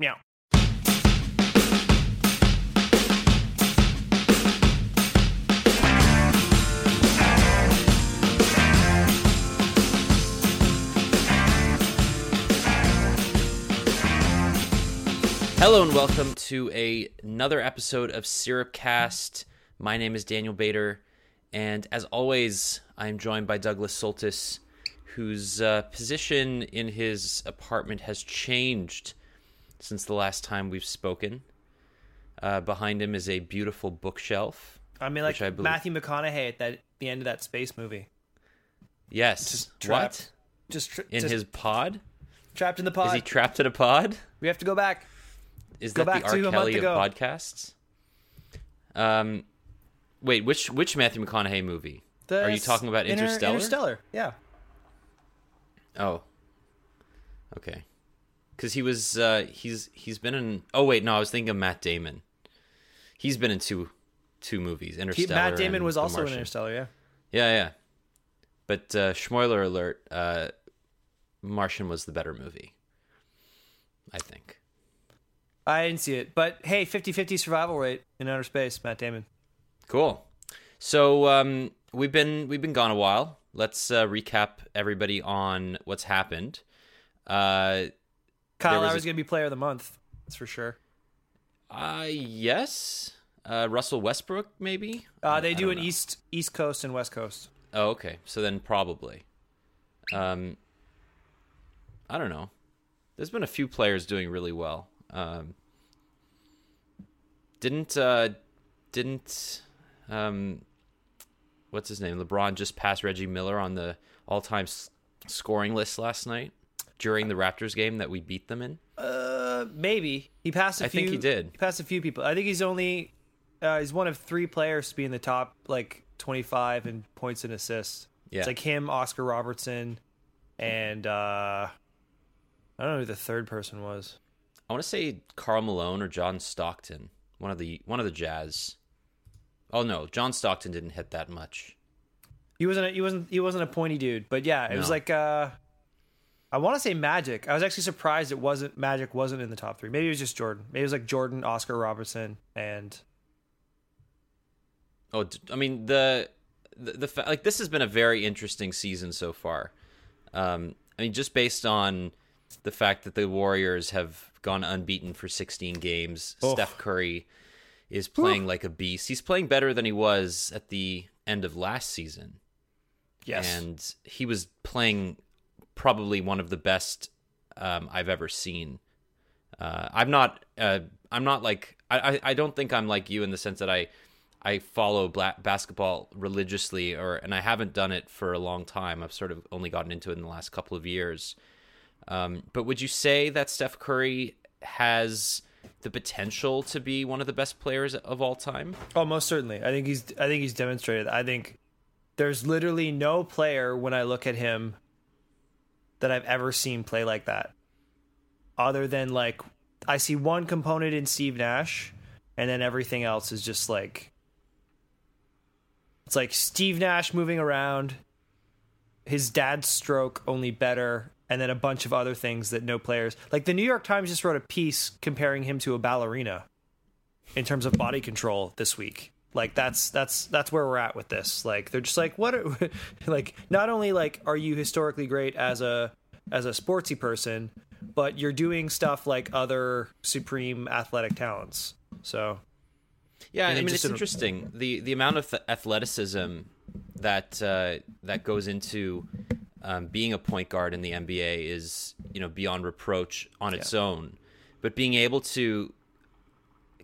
Meow. Hello and welcome to a, another episode of Syrupcast. My name is Daniel Bader, and as always, I'm joined by Douglas Soltys, whose uh, position in his apartment has changed since the last time we've spoken. Uh, behind him is a beautiful bookshelf. I mean, like I believe- Matthew McConaughey at that the end of that space movie. Yes. Just what? Just tra- In just his pod? trapped in the pod. Is he trapped in a pod? we have to go back. Is Go that back the R. Kelly of podcasts? Um, wait, which which Matthew McConaughey movie? The Are you talking about Inter- Interstellar? Interstellar. Yeah. Oh, okay. Because he was uh, he's he's been in. Oh wait, no, I was thinking of Matt Damon. He's been in two two movies. He, Interstellar. Matt Damon was also in. Interstellar. Yeah. Yeah, yeah. But uh, Schmoiler alert. Uh, Martian was the better movie. I think. I didn't see it, but hey, 50-50 survival rate in outer space. Matt Damon. Cool. So um, we've been we've been gone a while. Let's uh, recap everybody on what's happened. Uh, Kyle Lowry's a- gonna be player of the month. That's for sure. uh yes. Uh, Russell Westbrook, maybe. Uh, they do an know. east East Coast and West Coast. Oh, okay. So then probably. Um, I don't know. There's been a few players doing really well. Um, didn't uh, didn't um, what's his name? LeBron just passed Reggie Miller on the all-time s- scoring list last night during the Raptors game that we beat them in. Uh, maybe he passed. a I few, I think he did. He passed a few people. I think he's only uh, he's one of three players to be in the top like twenty five in points and assists. Yeah. It's like him, Oscar Robertson, and uh, I don't know who the third person was. I want to say Karl Malone or John Stockton, one of the one of the Jazz. Oh no, John Stockton didn't hit that much. He wasn't. A, he wasn't. He wasn't a pointy dude. But yeah, it was like uh, I want to say Magic. I was actually surprised it wasn't Magic wasn't in the top three. Maybe it was just Jordan. Maybe it was like Jordan, Oscar Robertson, and Oh, I mean the the, the like this has been a very interesting season so far. Um, I mean, just based on the fact that the Warriors have gone unbeaten for 16 games, Oh. Steph Curry is playing like a beast. He's playing better than he was at the end of last season. yes, and he was playing probably one of the best um, I've ever seen. Uh, I'm not. Uh, I'm not like. I, I. Don't think I'm like you in the sense that I. I follow basketball religiously, or and I haven't done it for a long time. I've sort of only gotten into it in the last couple of years. Um, but would you say that Steph Curry has the potential to be one of the best players of all time? Oh, most certainly. I think he's. I think he's demonstrated. I think there's literally no player when I look at him that I've ever seen play like that. Other than like, I see one component in Steve Nash, and then everything else is just like. It's like Steve Nash moving around, his dad's stroke only better, and then a bunch of other things that no players like. The New York Times just wrote a piece comparing him to a ballerina in terms of body control this week. Like that's that's that's where we're at with this. Like they're just like what are, like not only like are you historically great as a as a sportsy person, but you're doing stuff like other supreme athletic talents. So Yeah, I mean it's interesting the the amount of athleticism that uh, that goes into um, being a point guard in the NBA is you know beyond reproach on its own, but being able to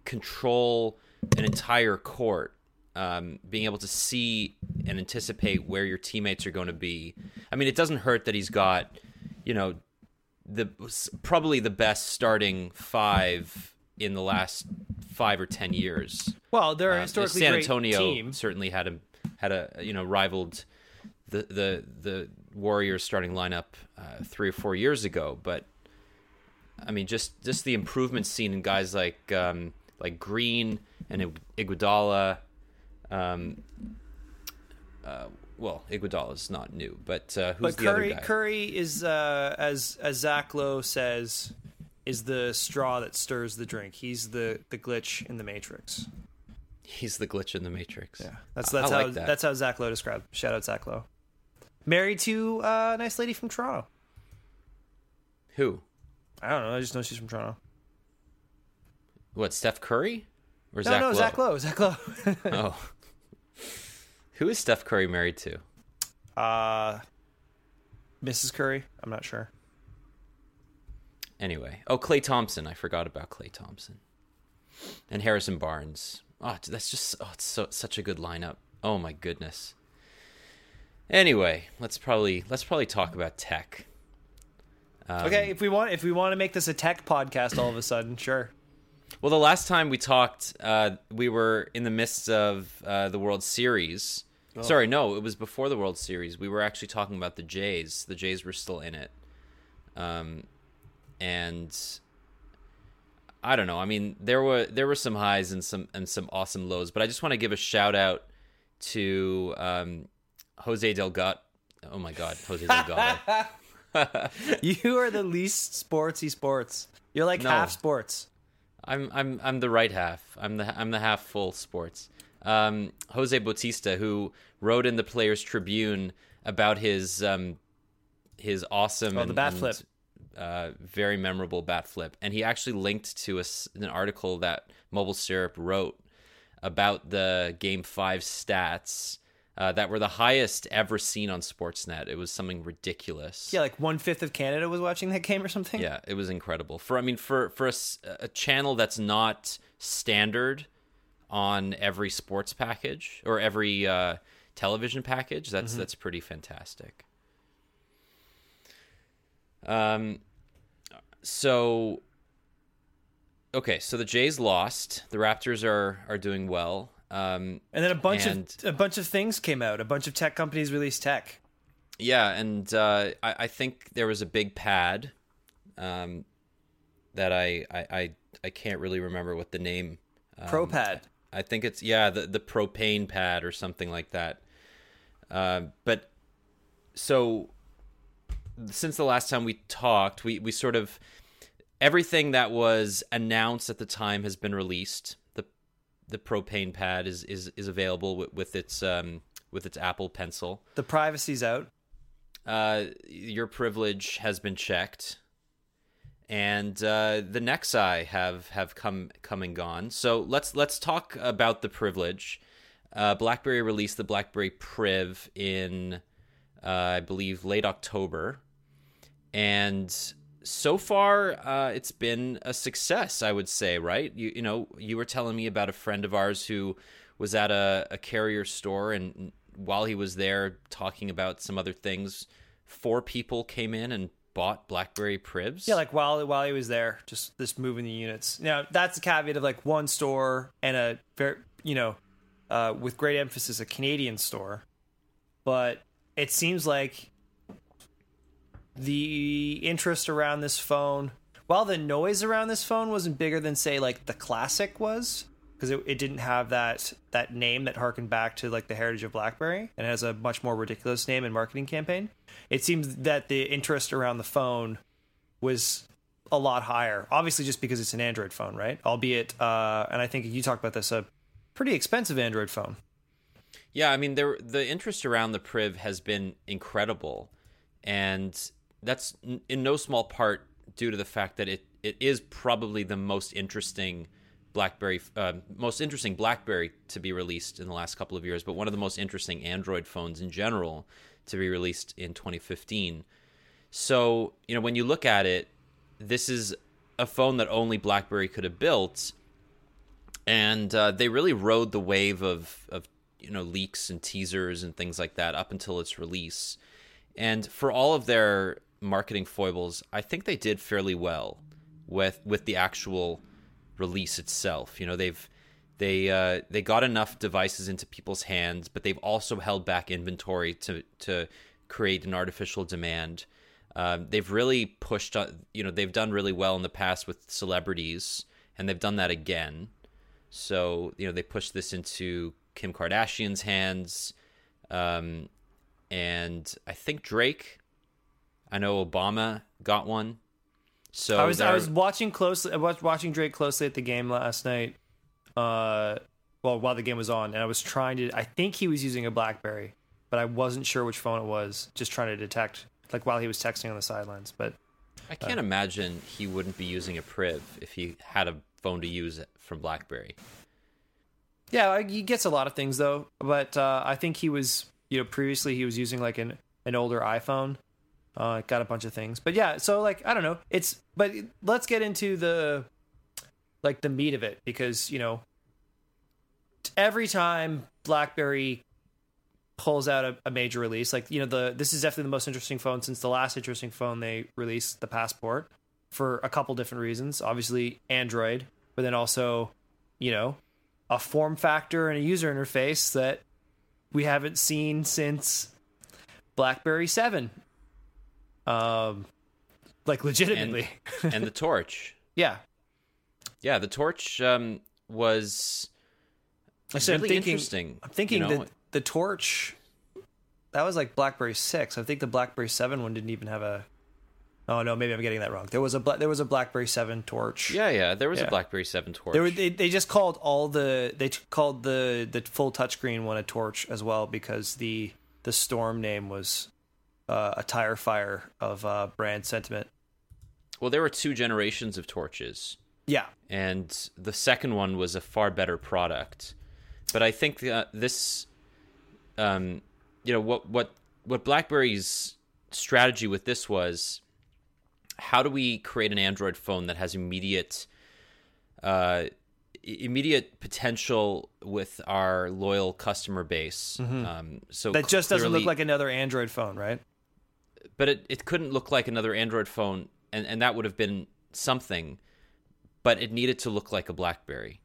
control an entire court, um, being able to see and anticipate where your teammates are going to be. I mean, it doesn't hurt that he's got you know the probably the best starting five in the last five or ten years. Well, they're a Um, historically San Antonio team. certainly had a had a you know rivaled the the the Warriors starting lineup uh, three or four years ago, but I mean just just the improvement seen in guys like um, like Green and Ig- Iguodala. Um, uh, well, Iguodala is not new, but uh, who's But the Curry, other guy? Curry is uh, as as Zach Lowe says, is the straw that stirs the drink. He's the the glitch in the matrix. He's the glitch in the matrix. Yeah, that's that's I how like that. that's how Zach Lowe described. Shout out Zach Lowe. Married to uh, a nice lady from Toronto. Who? I don't know. I just know she's from Toronto. What? Steph Curry or No, Zach no, Lowe? Zach Lowe. Zach Lowe. Oh. Who is Steph Curry married to? uh, Mrs. Curry. I'm not sure. Anyway, oh Klay Thompson. I forgot about Klay Thompson and Harrison Barnes. Oh, that's just oh, it's so such a good lineup. Oh my goodness. Anyway, let's probably let's probably talk about tech. Um, okay, if we want if we want to make this a tech podcast, all of a sudden, sure. Well, the last time we talked, uh, we were in the midst of uh, the World Series. Sorry, no, it was before the World Series. We were actually talking about the Jays. The Jays were still in it. Um, and I don't know. I mean, there were there were some highs and some and some awesome lows, but I just want to give a shout out to um, Jose Delgado. Oh my God, Jose Delgado. You are the least sportsy sports. You're like No. half sports. I'm I'm I'm the right half. I'm the I'm the half full sports. Um, Jose Bautista, who wrote in the Players Tribune about his um, his awesome Oh, and, the bat and, flip. uh, very memorable bat flip, and he actually linked to a an article that Mobile Syrup wrote about the Game Five stats uh, that were the highest ever seen on Sportsnet. It was something ridiculous. Yeah, like one fifth of Canada was watching that game or something. Yeah, it was incredible. For I mean, for for a, a channel that's not standard on every sports package or every uh, television package, that's that's pretty fantastic. Um, so okay, so the Jays lost. The Raptors are are doing well. Um, And then a bunch And- of a bunch of things came out. A bunch of tech companies released tech. Yeah, and uh, I, I think there was a big pad um, that I, I I I can't really remember what the name. Um, ProPad. I think it's yeah the the propane pad or something like that. Um, but so since the last time we talked, we we sort of everything that was announced at the time has been released. The propane pad is is is available with, with its um with its Apple Pencil The privacy's out. uh, your privilege has been checked, and uh, the Nexi have have come come and gone. So let's let's talk about the privilege. Uh, BlackBerry released the BlackBerry Priv in, uh, I believe, late October, and so far uh, it's been a success. I would say, right? You you know, you were telling me about a friend of ours who was at a, a carrier store and while he was there talking about some other things, four people came in and bought BlackBerry Privs. Yeah, like while while he was there, just just moving the units. Now that's a caveat of like one store and a very you know, uh, with great emphasis, a Canadian store. But it seems like the interest around this phone, while the noise around this phone wasn't bigger than say like the classic was, because it, it didn't have that that name that harkened back to like the heritage of BlackBerry and has a much more ridiculous name and marketing campaign. It seems that the interest around the phone was a lot higher. Obviously, just because it's an Android phone, right? Albeit, uh, and I think you talked about this, a pretty expensive Android phone. Yeah, I mean, there the interest around the Priv has been incredible, and that's in no small part due to the fact that it, it is probably the most interesting BlackBerry, uh, most interesting BlackBerry to be released in the last couple of years, but one of the most interesting Android phones in general to be released in 2015. So, you know, when you look at it, this is a phone that only BlackBerry could have built, and uh, they really rode the wave of of you know leaks and teasers and things like that up until its release. And for all of their marketing foibles, I think they did fairly well with with the actual release itself. You know, they've they uh, they got enough devices into people's hands, but they've also held back inventory to to create an artificial demand. Um, they've really pushed, on, you know, they've done really well in the past with celebrities, and they've done that again. So you know, they pushed this into Kim Kardashian's hands, um, and I think Drake. I know Obama got one. So I was I was watching closely. I was watching Drake closely at the game last night. Uh, well, while the game was on, and I was trying to. I think he was using a BlackBerry, but I wasn't sure which phone it was. Just trying to detect, like while he was texting on the sidelines. But I can't imagine he wouldn't be using a Priv if he had a phone to use from BlackBerry. yeah, he gets a lot of things though. But uh, I think he was, you know, previously he was using like an an older iPhone. Uh, got a bunch of things, but yeah. So like I don't know. It's but let's get into the like the meat of it because you know every time BlackBerry pulls out a, a major release, like you know the this is definitely the most interesting phone since the last interesting phone they released, the Passport, for a couple different reasons. Obviously Android, but then also you know a form factor and a user interface that we haven't seen since BlackBerry Seven. Um, like legitimately, and the torch. yeah. Yeah, the torch um, was I said, really I'm thinking, interesting. I'm thinking you know? that the torch that was like BlackBerry six. I think the BlackBerry seven one didn't even have a. Oh no, maybe I'm getting that wrong. There was a Bla- there was a BlackBerry seven torch. Yeah, yeah, there was Yeah. a BlackBerry Seven torch. They, were, they they just called all the they t- called the the full touchscreen one a torch as well because the the storm name was uh, a tire fire of uh, brand sentiment. well, there were two generations of torches. Yeah, and the second one was a far better product. But I think uh, this, um, you know, what what what BlackBerry's strategy with this was, how do we create an Android phone that has immediate, uh, immediate potential with our loyal customer base? Um, so that just doesn't look like another Android phone, right? But it, it couldn't look like another Android phone, and, and that would have been something, but it needed to look like a Blackberry.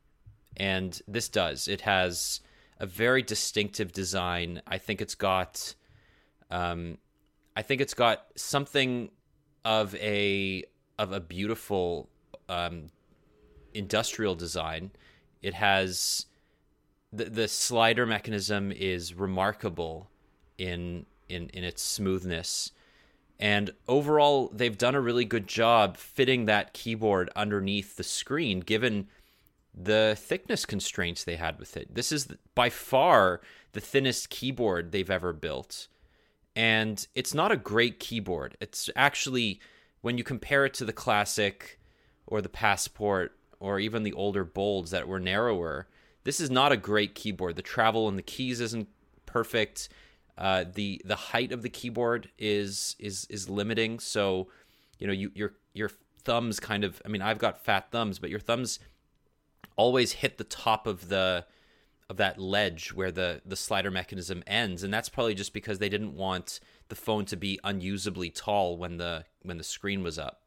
And this does. It has a very distinctive design. I think it's got, um, I think it's got something of a of a beautiful um, industrial design. It has the the slider mechanism is remarkable in in in its smoothness. And overall, they've done a really good job fitting that keyboard underneath the screen, given the thickness constraints they had with it. This is by far the thinnest keyboard they've ever built. And it's not a great keyboard. It's actually, when you compare it to the classic or the Passport or even the older Bolds that were narrower, this is not a great keyboard. The travel and the keys isn't perfect. Uh, the the height of the keyboard is is is limiting, so you know you your your thumbs kind of. I mean, I've got fat thumbs, but your thumbs always hit the top of the of that ledge where the the slider mechanism ends. And that's probably just because they didn't want the phone to be unusably tall when the when the screen was up.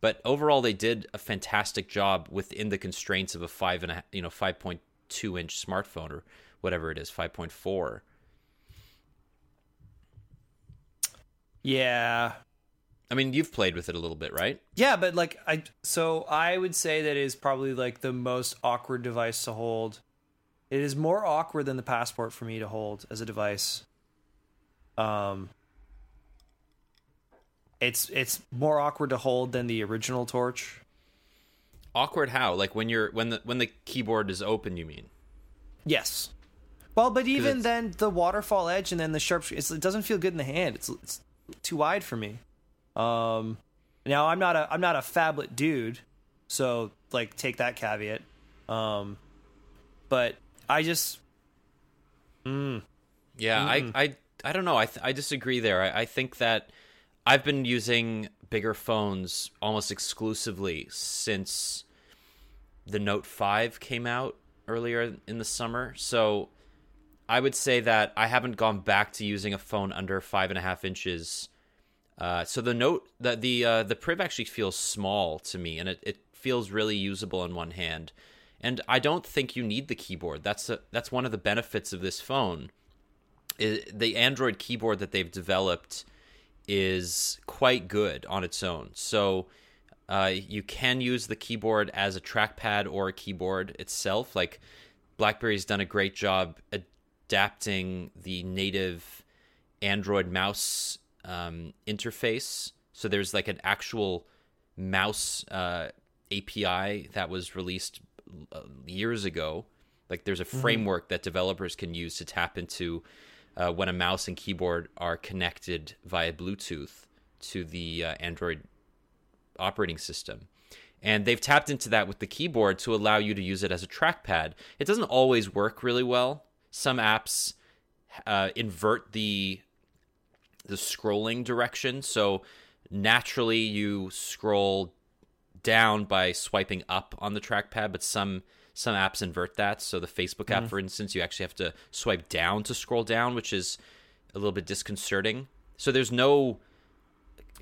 But overall they did a fantastic job within the constraints of a five and a you know 5.2 inch smartphone or whatever it is 5.4 Yeah, I mean, you've played with it a little bit, right? Yeah, but like I so I would say that is probably like the most awkward device to hold. It is more awkward than the passport for me to hold as a device. Um it's it's more awkward to hold than the original torch. Awkward how? Like when you're when the when the keyboard is open, you mean? Yes. Well, but even then the waterfall edge and then the sharp. it doesn't feel good in the hand. It's it's too wide for me. Um now I'm not a I'm not a phablet dude, so like take that caveat. Um but I just Yeah, I, I, I don't know. I, th- I disagree there. I, I think that I've been using bigger phones almost exclusively since the Note 5 came out earlier in the summer. So I would say that I haven't gone back to using a phone under five and a half inches Uh, so the note the the uh, the Priv actually feels small to me, and it, it feels really usable in one hand. And I don't think you need the keyboard. That's a, that's one of the benefits of this phone. Is the Android keyboard that they've developed is quite good on its own. So uh, you can use the keyboard as a trackpad or a keyboard itself. Like BlackBerry's done a great job adapting the native Android mouse um, interface. So there's like an actual mouse uh, API that was released uh, years ago. Like there's a framework mm-hmm. that developers can use to tap into uh, when a mouse and keyboard are connected via Bluetooth to the uh, Android operating system. And they've tapped into that with the keyboard to allow you to use it as a trackpad. It doesn't always work really well. Some apps uh, invert the the scrolling direction, so naturally you scroll down by swiping up on the trackpad, but some some apps invert that. So the Facebook app, mm-hmm. for instance, you actually have to swipe down to scroll down, which is a little bit disconcerting. So there's no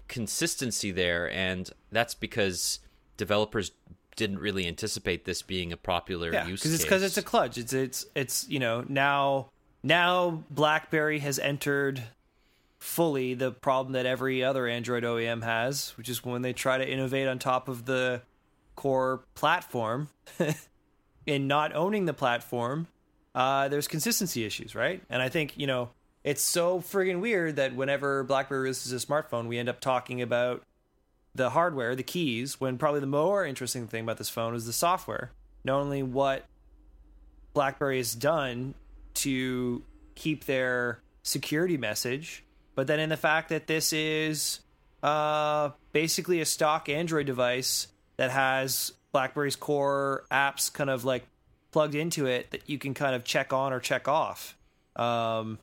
consistency there, and that's because developers didn't really anticipate this being a popular yeah, use because it's because it's a clutch. It's it's it's you know now now BlackBerry has entered fully the problem that every other Android OEM has, which is when they try to innovate on top of the core platform in not owning the platform, uh, there's consistency issues, right? And I think you know it's so friggin' weird that whenever BlackBerry releases a smartphone, we end up talking about the hardware, the keys, when probably the more interesting thing about this phone is the software. Not only what BlackBerry has done to keep their security message, but then in the fact that this is uh, basically a stock Android device that has BlackBerry's core apps kind of like plugged into it that you can kind of check on or check off. Um,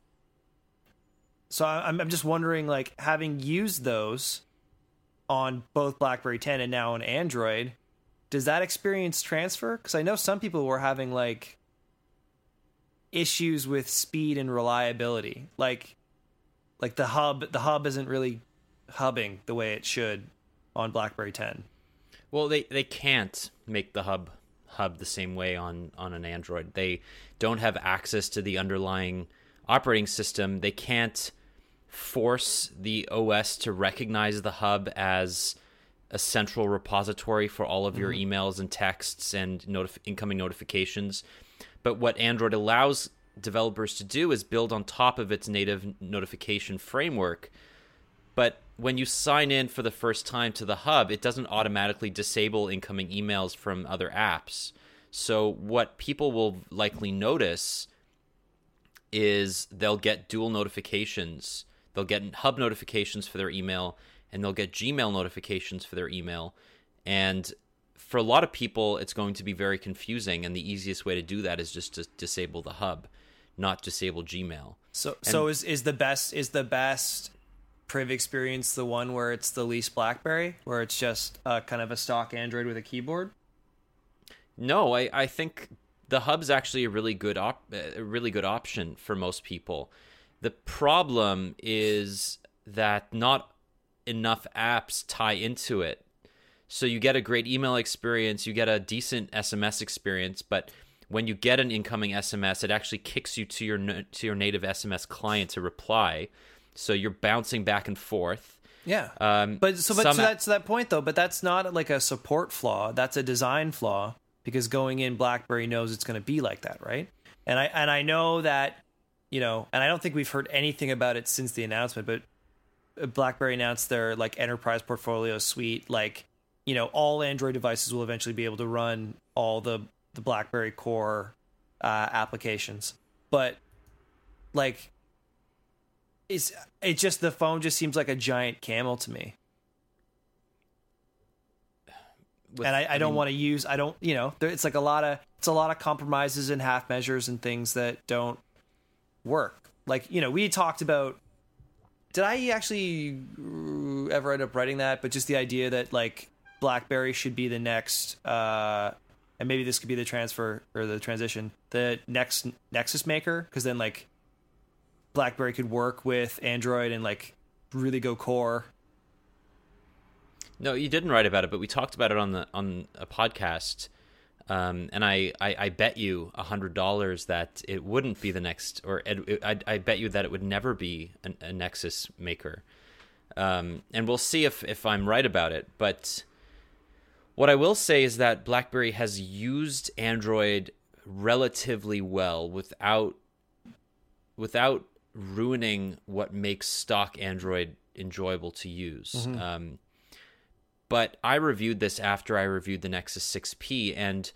so I'm, I'm just wondering, like, having used those on both BlackBerry 10 and now on Android, does that experience transfer? Because I know some people were having like issues with speed and reliability, like like the hub. The hub isn't really hubbing the way it should on BlackBerry 10. Well, they they can't make the hub hub the same way on on an Android. They don't have access to the underlying operating system. They can't force the OS to recognize the hub as a central repository for all of your mm-hmm. emails and texts and notif- incoming notifications. But what Android allows developers to do is build on top of its native notification framework. But when you sign in for the first time to the hub, it doesn't automatically disable incoming emails from other apps. So, what people will likely notice is they'll get dual notifications. They'll get hub notifications for their email and they'll get Gmail notifications for their email. And for a lot of people, it's going to be very confusing. And the easiest way to do that is just to disable the hub, not disable Gmail. So, and so is is the best is the best Priv experience the one where it's the least BlackBerry, where it's just uh, kind of a stock Android with a keyboard? No, I, I think the hub's actually a really good op- a really good option for most people. The problem is that not enough apps tie into it. So you get a great email experience, you get a decent SMS experience, but when you get an incoming SMS, it actually kicks you to your to your native SMS client to reply so you're bouncing back and forth. Yeah. Um, but so, but to that, to that point though, but that's not like a support flaw. That's a design flaw because going in, BlackBerry knows it's going to be like that, right? And I and I know that you know, and I don't think we've heard anything about it since the announcement, but BlackBerry announced their like enterprise portfolio suite, like you know, all Android devices will eventually be able to run all the the BlackBerry core uh, applications, but like it's it just the phone just seems like a giant camel to me. With, and I, I, I don't want to use I don't you know there, it's like a lot of it's a lot of compromises and half measures and things that don't work. Like you know we talked about. Did I actually ever end up writing that? But just the idea that like BlackBerry should be the next, uh, and maybe this could be the transfer or the transition, the next Nexus maker, because then like BlackBerry could work with Android and like really go core No, you didn't write about it, but we talked about it on the on a podcast. Um, and I, I, I bet you a hundred dollars that it wouldn't be the next, or it, I, I bet you that it would never be an, a Nexus maker. Um, and we'll see if if I'm right about it. But what I will say is that BlackBerry has used Android relatively well without without ruining what makes stock Android enjoyable to use. Um, but I reviewed this after I reviewed the Nexus 6P, and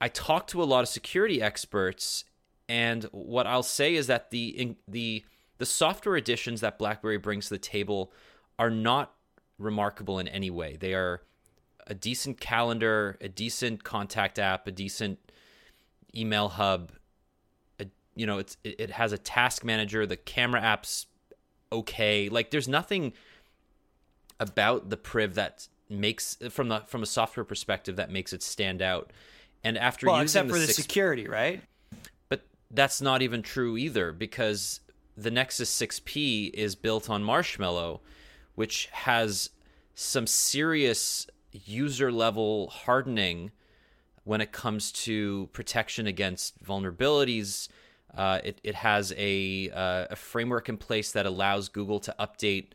I talked to a lot of security experts, and what I'll say is that the in, the the software additions that BlackBerry brings to the table are not remarkable in any way. They are a decent calendar, a decent contact app, a decent email hub. A, you know, it's it, it has a task manager. The camera app's okay. Like, there's nothing about the Priv that makes from the from a software perspective that makes it stand out. And after Well, using except for the six- security, right? but that's not even true either because the Nexus 6P is built on Marshmallow, which has some serious user level hardening when it comes to protection against vulnerabilities. Uh, it, it has a, uh, a framework in place that allows Google to update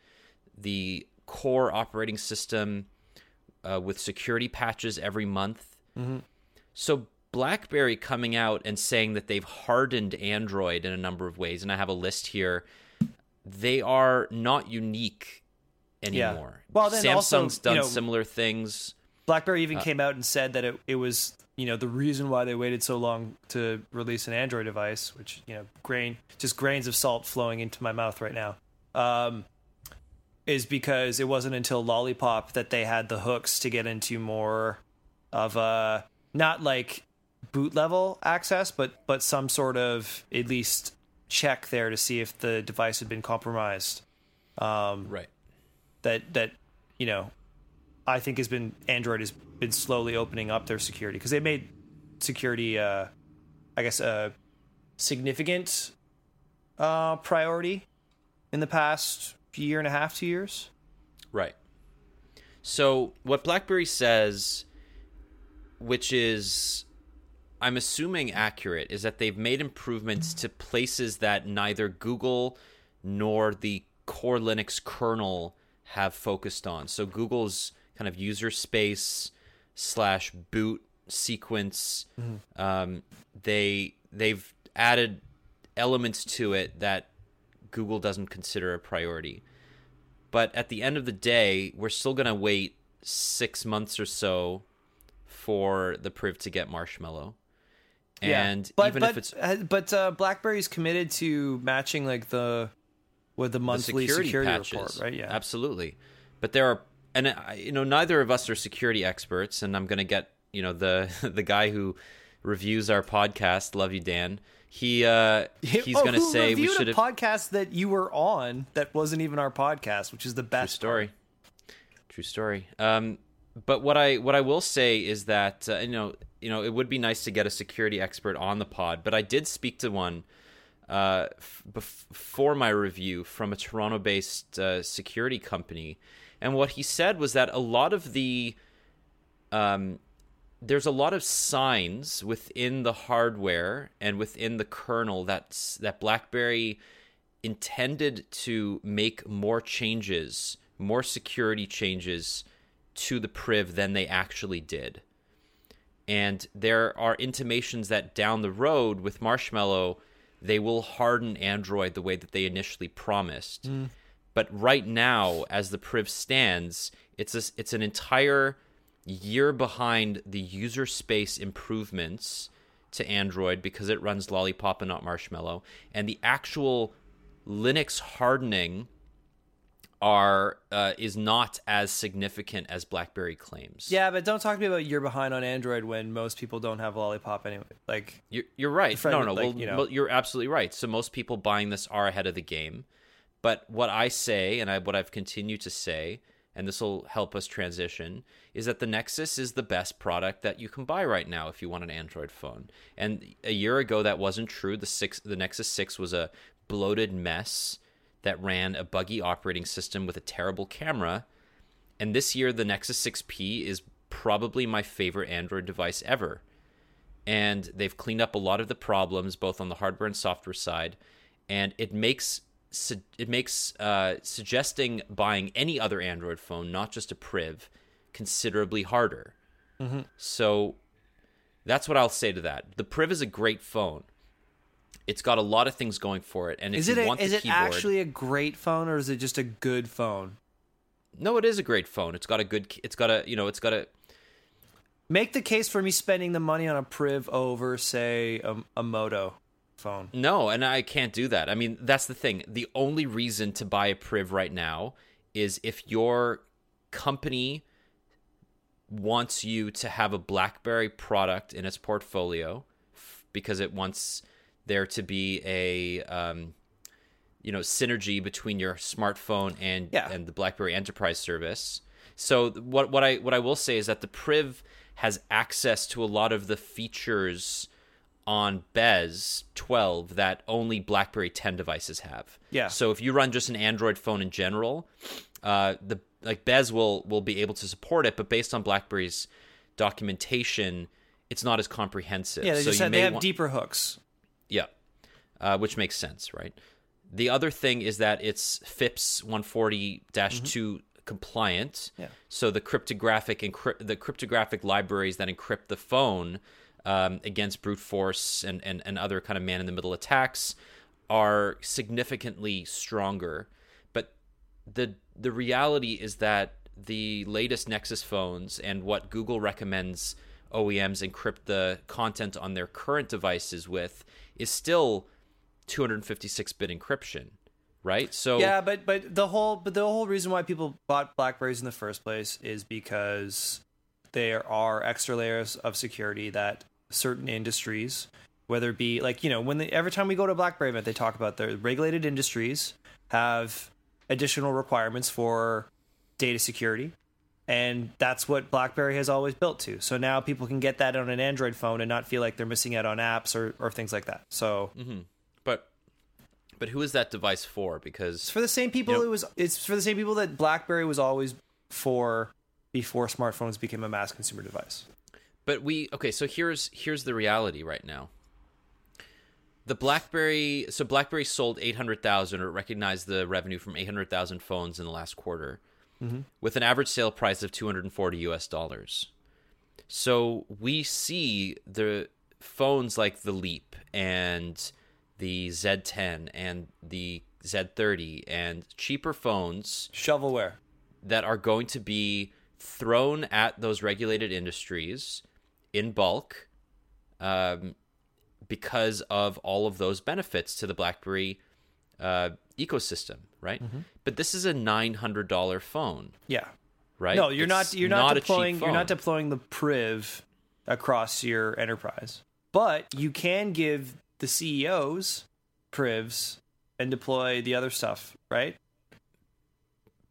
the core operating system uh, with security patches every month. So BlackBerry coming out and saying that they've hardened Android in a number of ways, and I have a list here. They are not unique anymore. Well, then Samsung's also, done you know- similar things. BlackBerry Uh, even came out and said that it, it was you know the reason why they waited so long to release an Android device, which you know grain just grains of salt flowing into my mouth right now, um, is because it wasn't until Lollipop that they had the hooks to get into more of a not like boot level access, but but some sort of at least check there to see if the device had been compromised um, Right. that that you know I think has been Android has been slowly opening up their security because they made security uh I guess a significant uh priority in the past year and a half, two years. Right. So what BlackBerry says, which is I'm assuming accurate, is that they've made improvements to places that neither Google nor the core Linux kernel have focused on. So Google's kind of user space slash boot sequence, um, they they've added elements to it that Google doesn't consider a priority. But at the end of the day, we're still going to wait six months or so for the Priv to get Marshmallow. And but, even but, if it's uh, but uh, BlackBerry's committed to matching like the with the the monthly security, security, patches, report, right? Yeah, absolutely. But there are, and I, you know, neither of us are security experts, and I'm going to get you know the the guy who reviews our podcast, love you, Dan. He uh, he's Oh, going to who say we should a have podcast that you were on that wasn't even our podcast, which is the True best story. True story. Um, but what I what I will say is that uh, you know you know it would be nice to get a security expert on the pod, but I did speak to one uh, f- before my review from a Toronto-based uh, security company, and what he said was that a lot of the um, there's a lot of signs within the hardware and within the kernel that's that BlackBerry intended to make more changes, more security changes to the priv than they actually did. And there are intimations that down the road with Marshmallow, they will harden Android the way that they initially promised. Mm. But right now, as the priv stands, it's a, it's an entire year behind the user space improvements to Android because it runs Lollipop and not Marshmallow, and the actual Linux hardening are uh, is not as significant as BlackBerry claims. Yeah, but don't talk to me about you're behind on Android when most people don't have Lollipop anyway. Like, You're, you're right. No, no, like, well, you know. you're absolutely right. So most people buying this are ahead of the game. But what I say, and I, what I've continued to say, and this will help us transition, is that the Nexus is the best product that you can buy right now if you want an Android phone. And a year ago, that wasn't true. The six, the Nexus Six was a bloated mess that ran a buggy operating system with a terrible camera. And this year, the Nexus 6P is probably my favorite Android device ever. And they've cleaned up a lot of the problems, both on the hardware and software side. And it makes su- it makes uh, suggesting buying any other Android phone, not just a Priv, considerably harder. So that's what I'll say to that. The Priv is a great phone. It's got a lot of things going for it, and if Is it a, is it keyboard, actually a great phone or is it just a good phone? no, it is a great phone. It's got a good. It's got a you know. It's got a Make the case for me spending the money on a Priv over, say, a, a Moto phone. No, and I can't do that. I mean, that's the thing. The only reason to buy a Priv right now is if your company wants you to have a BlackBerry product in its portfolio f- because it wants there to be a um, you know synergy between your smartphone and Yeah. and the BlackBerry Enterprise service. So what what I what I will say is that the Priv has access to a lot of the features on BES 12 that only BlackBerry 10 devices have. Yeah. So if you run just an Android phone in general, uh, the like Bez will will be able to support it, but based on BlackBerry's documentation, it's not as comprehensive. Yeah, they so have, may they have want- deeper hooks. yeah, uh, which makes sense, right? The other thing is that it's FIPS 140-2 compliant. Yeah. So the cryptographic encrypt the cryptographic libraries that encrypt the phone um, against brute force and, and, and other kind of man in the middle attacks are significantly stronger. But the the reality is that the latest Nexus phones and what Google recommends OEMs encrypt the content on their current devices with is still 256-bit encryption, right? So Yeah, but but the whole but the whole reason why people bought Blackberries in the first place is because there are extra layers of security that certain industries, whether it be like you know when they, every time we go to a BlackBerry event, they talk about the regulated industries have additional requirements for data security. And that's what BlackBerry has always built to. So now people can get that on an Android phone and not feel like they're missing out on apps or, or things like that. So mm-hmm. but but who is that device for? Because It's for the same people You know- it was it's for the same people that BlackBerry was always for before smartphones became a mass consumer device. But we okay, so here's here's the reality right now. The BlackBerry so BlackBerry sold 800,000 or recognized the revenue from 800,000 phones in the last quarter mm-hmm. with an average sale price of 240 US dollars. So we see the phones like the Leap and the Z10 and the Z30 and cheaper phones Shovelware. that are going to be thrown at those regulated industries in bulk um, because of all of those benefits to the BlackBerry uh, ecosystem, right? But this is a nine hundred dollar phone, Yeah. right? No, you're It's not you're not, cheap deploying you're not deploying the priv across your enterprise. But you can give the CEOs privs and deploy the other stuff, right?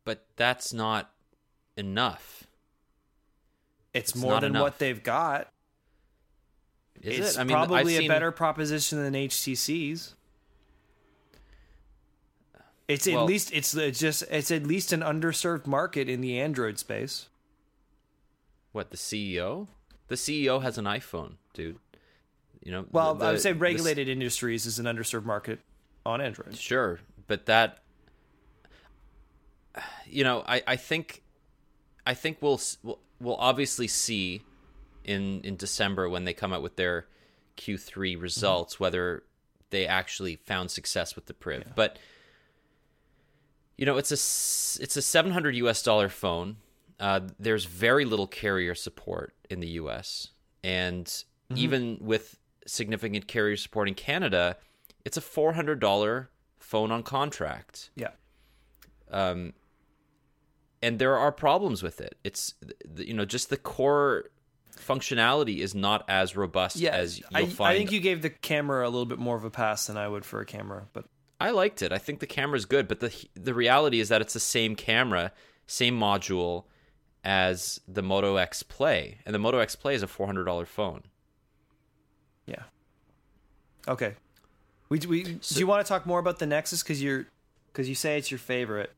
but that's not enough. It's, It's more than enough. what they've got. Is it's it? I mean, I've probably a better proposition than HTC's. It's Well- at least it's just it's at least an underserved market in the Android space. What the CEO? The CEO has an iPhone, dude. You know. Well, the- I would the- say the- regulated industries is an underserved market on Android. Sure, but that you know, I I think I think we'll we'll, we'll obviously see in in December when they come out with their Q3 results whether they actually found success with the Priv. But you know, it's a it's a 700 US dollar phone. Uh, there's very little carrier support in the US, and even with significant carrier support in Canada, it's a $400 phone on contract. Yeah. Um, and there are problems with it. It's you know just the core functionality is not as robust Yeah, as you'll I, find. I think you gave the camera a little bit more of a pass than I would for a camera, but I liked it. I think the camera's good, but the the reality is that it's the same camera, same module as the Moto X Play, and the Moto X Play is a four hundred dollar phone. yeah. Okay. We, we do you want to talk more about the Nexus because you're because you say it's your favorite.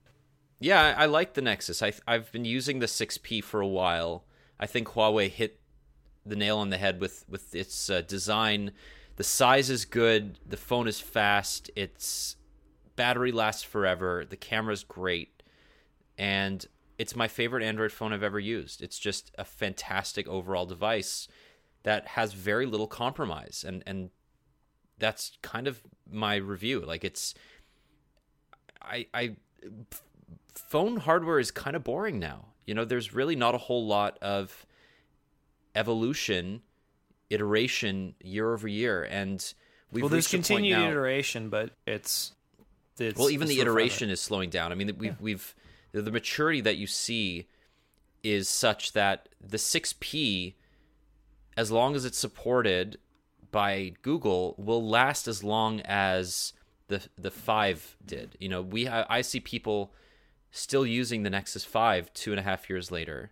Yeah, I, I like the Nexus. I, I've been using the 6P for a while. I think Huawei hit the nail on the head with with its uh, design. The size is good. The phone is fast. Its battery lasts forever. The camera's great, and it's my favorite Android phone I've ever used. It's just a fantastic overall device that has very little compromise, and and that's kind of my review. Like it's, I I phone hardware is kind of boring now. You know, there's really not a whole lot of evolution, iteration year over year, and we've well, there's reached a point continued now- iteration, but it's, it's well, even the it's of iteration is slowing down. I mean, we've we've the, the maturity that you see is such that the 6P, as long as it's supported by Google, will last as long as the the five did. You know, we I, I see people still using the Nexus Five two and a half years later.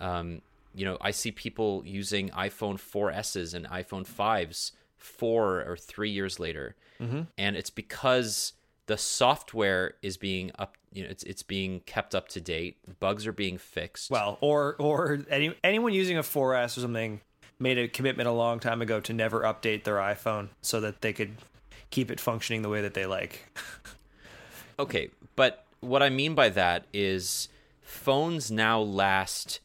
Um, you know, I see people using iPhone 4Ss and iPhone 5s four or three years later, Mm-hmm. and it's because the software is being up. You know, it's it's being kept up to date. Bugs are being fixed. Well, or or any anyone using a 4S or something made a commitment a long time ago to never update their iPhone so that they could keep it functioning the way that they like. Okay, but what I mean by that is phones now last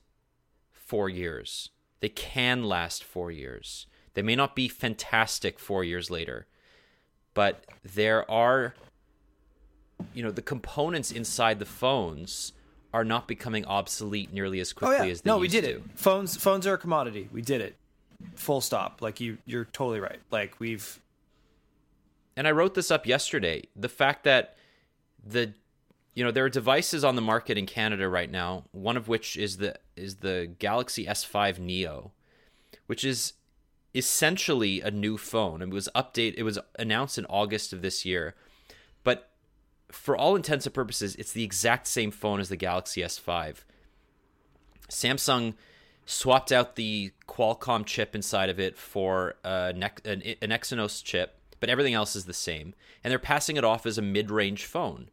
four years. They can last four years. They may not be fantastic four years later, but there are, you know, the components inside the phones are not becoming obsolete nearly as oh, quickly as they Oh, no, we did to. it. Phones phones are a commodity. We did it. Full stop. Like you you're totally right. Like we've and I wrote this up yesterday. The fact that the you know there are devices on the market in Canada right now. One of which is the is the Galaxy S5 Neo, which is essentially a new phone. It was update. It was announced in August of this year, but for all intents and purposes, it's the exact same phone as the Galaxy S5. Samsung swapped out the Qualcomm chip inside of it for a an, an Exynos chip, but everything else is the same. And they're passing it off as a mid-range phone.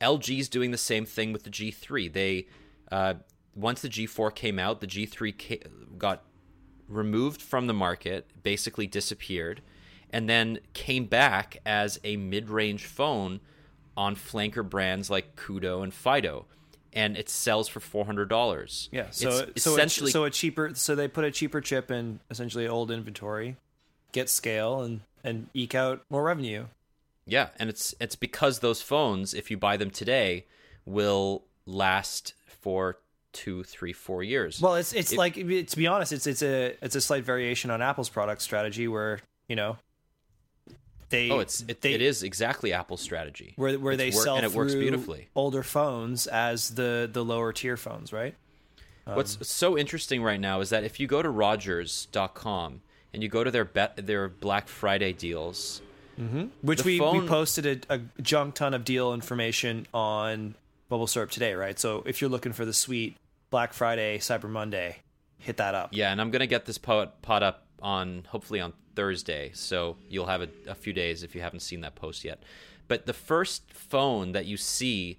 LG's doing the same thing with the G3. They uh, once the G4 came out, the G3 ca- got removed from the market, basically disappeared, and then came back as a mid-range phone on flanker brands like Koodo and Fido, and it sells for four hundred dollars. yeah, so it's so essentially so a cheaper so they put a cheaper chip in essentially old inventory, get scale and and eke out more revenue. Yeah, and it's it's because those phones, if you buy them today, will last for two, three, four years. Well, it's it's It- like to be honest, it's it's a it's a slight variation on Apple's product strategy where you know they oh, it's it, they, it is exactly Apple's strategy. where where It's they work- sell and it works beautifully. older phones as the the lower tier phones, right? What's um, so interesting right now is that if you go to Rogers.com and you go to their bet their Black Friday deals, Mm-hmm. Which The we, we phone- posted a, a junk ton of deal information on Mobile Syrup today, right? So if you're looking for the sweet Black Friday, Cyber Monday, hit that up. yeah, and I'm gonna get this pot pot up on hopefully on Thursday, so you'll have a, a few days if you haven't seen that post yet. But the first phone that you see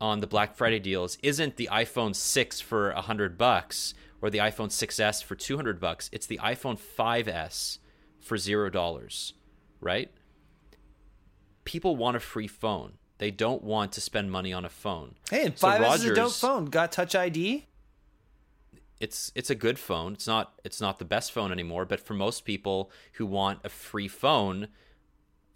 on the Black Friday deals isn't the iPhone 6 for a hundred bucks or the iPhone 6s for two hundred bucks. It's the iPhone 5s for zero dollars, right? People want a free phone. They don't want to spend money on a phone. Hey, and So 5S is a dope phone. Got Touch ID. it's it's a good phone. It's not it's not the best phone anymore, but for most people who want a free phone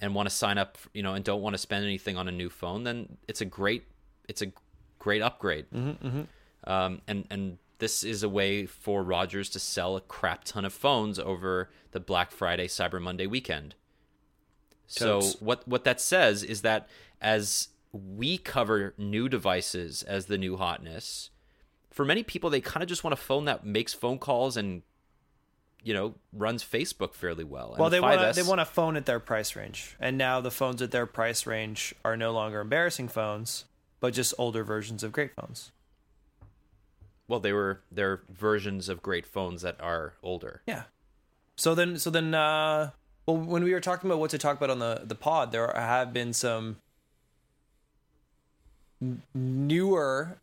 and want to sign up, you know, and don't want to spend anything on a new phone, then it's a great it's a great upgrade. Mm-hmm, Um, and and this is a way for Rogers to sell a crap ton of phones over the Black Friday Cyber Monday weekend. So what what that says is that as we cover new devices as the new hotness, for many people they kind of just want a phone that makes phone calls and you know runs Facebook fairly well. And Well, they want they want a phone at their price range, and now the phones at their price range are no longer embarrassing phones, but just older versions of great phones. well they were they're versions of great phones that are older. Yeah. So then, so then, uh, well, when we were talking about what to talk about on the the pod, there have been some newer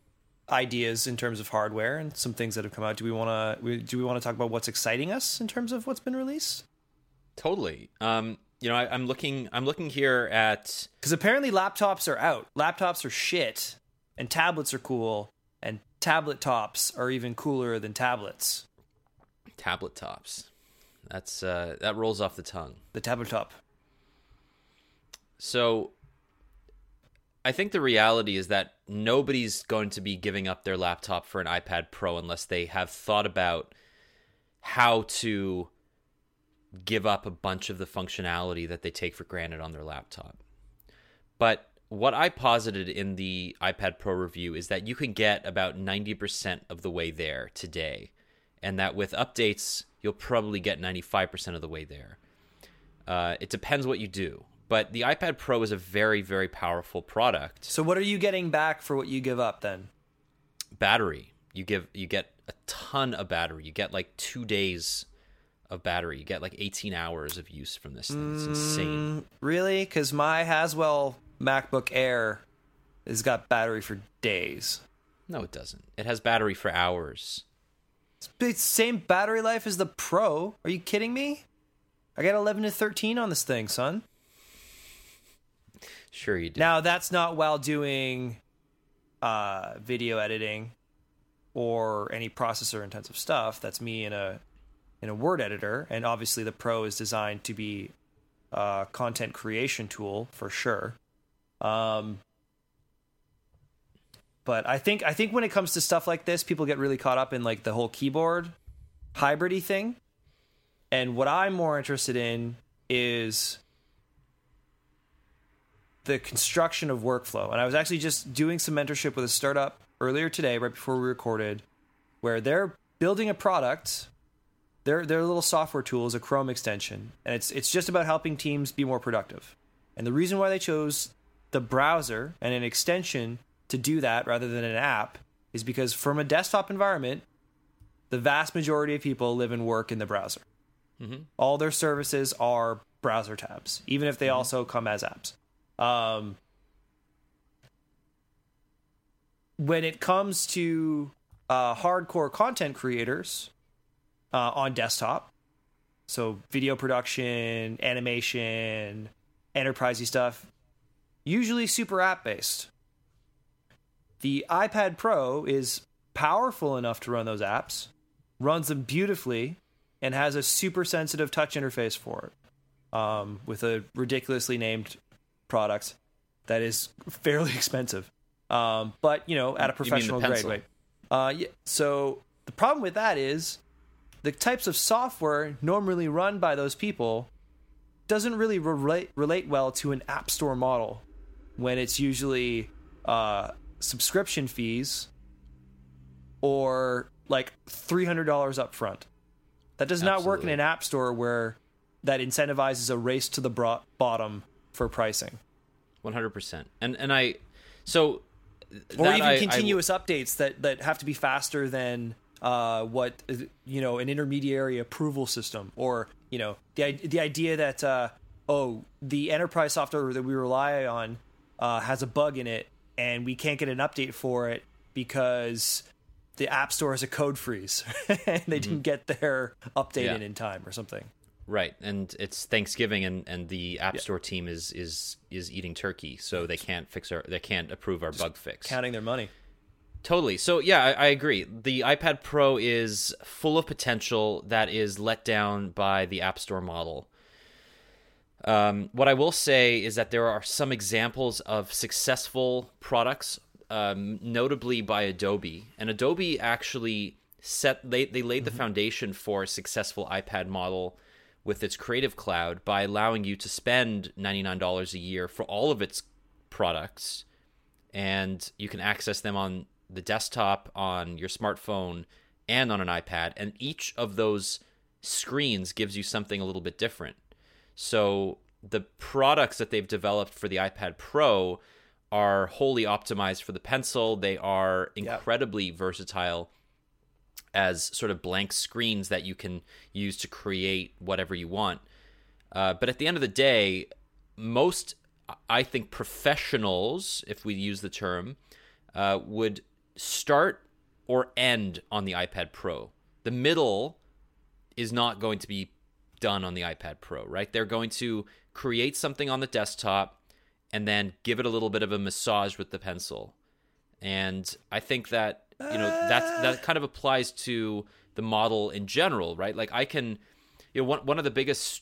ideas in terms of hardware and some things that have come out. Do we want to do we want to talk about what's exciting us in terms of what's been released? Totally. Um, you know, I, I'm looking. I'm looking here at Because apparently laptops are out. Laptops are shit, and tablets are cool, and tablet tops are even cooler than tablets. tablet tops. That's uh, that rolls off the tongue. The tablet top. So I think the reality is that nobody's going to be giving up their laptop for an iPad Pro unless they have thought about how to give up a bunch of the functionality that they take for granted on their laptop. But what I posited in the iPad Pro review is that you can get about 90% of the way there today, and that with updates, you'll probably get 95% of the way there. Uh, it depends what you do. But the iPad Pro is a very, very powerful product. So what are you getting back for what you give up then? Battery, you give you get a ton of battery. You get like two days of battery. You get like 18 hours of use from this thing. It's insane. Mm, really? Because my Haswell MacBook Air has got battery for days. No, it doesn't. It has battery for hours. Same battery life as the Pro. Are you kidding me? I got 11 to 13 on this thing, son. Sure, you do. Now that's not while doing uh, video editing or any processor intensive stuff. That's me in a in a word editor, and obviously the Pro is designed to be a content creation tool for sure. Um, but I think I think when it comes to stuff like this, people get really caught up in like the whole keyboard hybridy thing. And what I'm more interested in is the construction of workflow. And I was actually just doing some mentorship with a startup earlier today, right before we recorded, where they're building a product. Their their little software tool is a Chrome extension, and it's it's just about helping teams be more productive. And the reason why they chose the browser and an extension to do that rather than an app is because from a desktop environment, the vast majority of people live and work in the browser. All their services are browser tabs, even if they also come as apps. Um, when it comes to uh, hardcore content creators uh, on desktop, so video production, animation, enterprisey stuff, usually super app based. The iPad Pro is powerful enough to run those apps, runs them beautifully, and has a super sensitive touch interface for it um, with a ridiculously named product that is fairly expensive. Um, but, you know, at a You mean the professional grade rate. Uh, yeah, so the problem with that is the types of software normally run by those people doesn't really relate relate well to an app store model when it's usually uh, subscription fees or like three hundred dollars up front. That does not work in an app store where that incentivizes a race to the bro- bottom for pricing, One hundred percent. And and I, so or even I- I- continuous updates that that have to be faster than uh, what you know an intermediary approval system, or you know the the idea that uh, oh the enterprise software that we rely on uh, has a bug in it and we can't get an update for it because the app store has a code freeze and they didn't get their update Mm-hmm. Yeah. in in time or something. Right, and it's Thanksgiving, and, and the App Store team is is is eating turkey, so they can't fix our they can't approve our bug fix. Counting their money. Totally. So yeah, I, I agree. The iPad Pro is full of potential that is let down by the App Store model. Um, what I will say is that there are some examples of successful products, um, notably by Adobe, and Adobe actually set they they laid the foundation for a successful iPad model with its Creative Cloud by allowing you to spend ninety nine dollars a year for all of its products and you can access them on the desktop, on your smartphone, and on an iPad. And each of those screens gives you something a little bit different. So the products that they've developed for the iPad Pro are wholly optimized for the pencil. They are incredibly versatile as sort of blank screens that you can use to create whatever you want. Uh, but at the end of the day, most I think professionals, if we use the term, uh, would start or end on the iPad Pro. The middle is not going to be done on the iPad Pro, right? They're going to create something on the desktop and then give it a little bit of a massage with the pencil. And I think that, you know, that that kind of applies to the model in general, right? Like I can you know one one of the biggest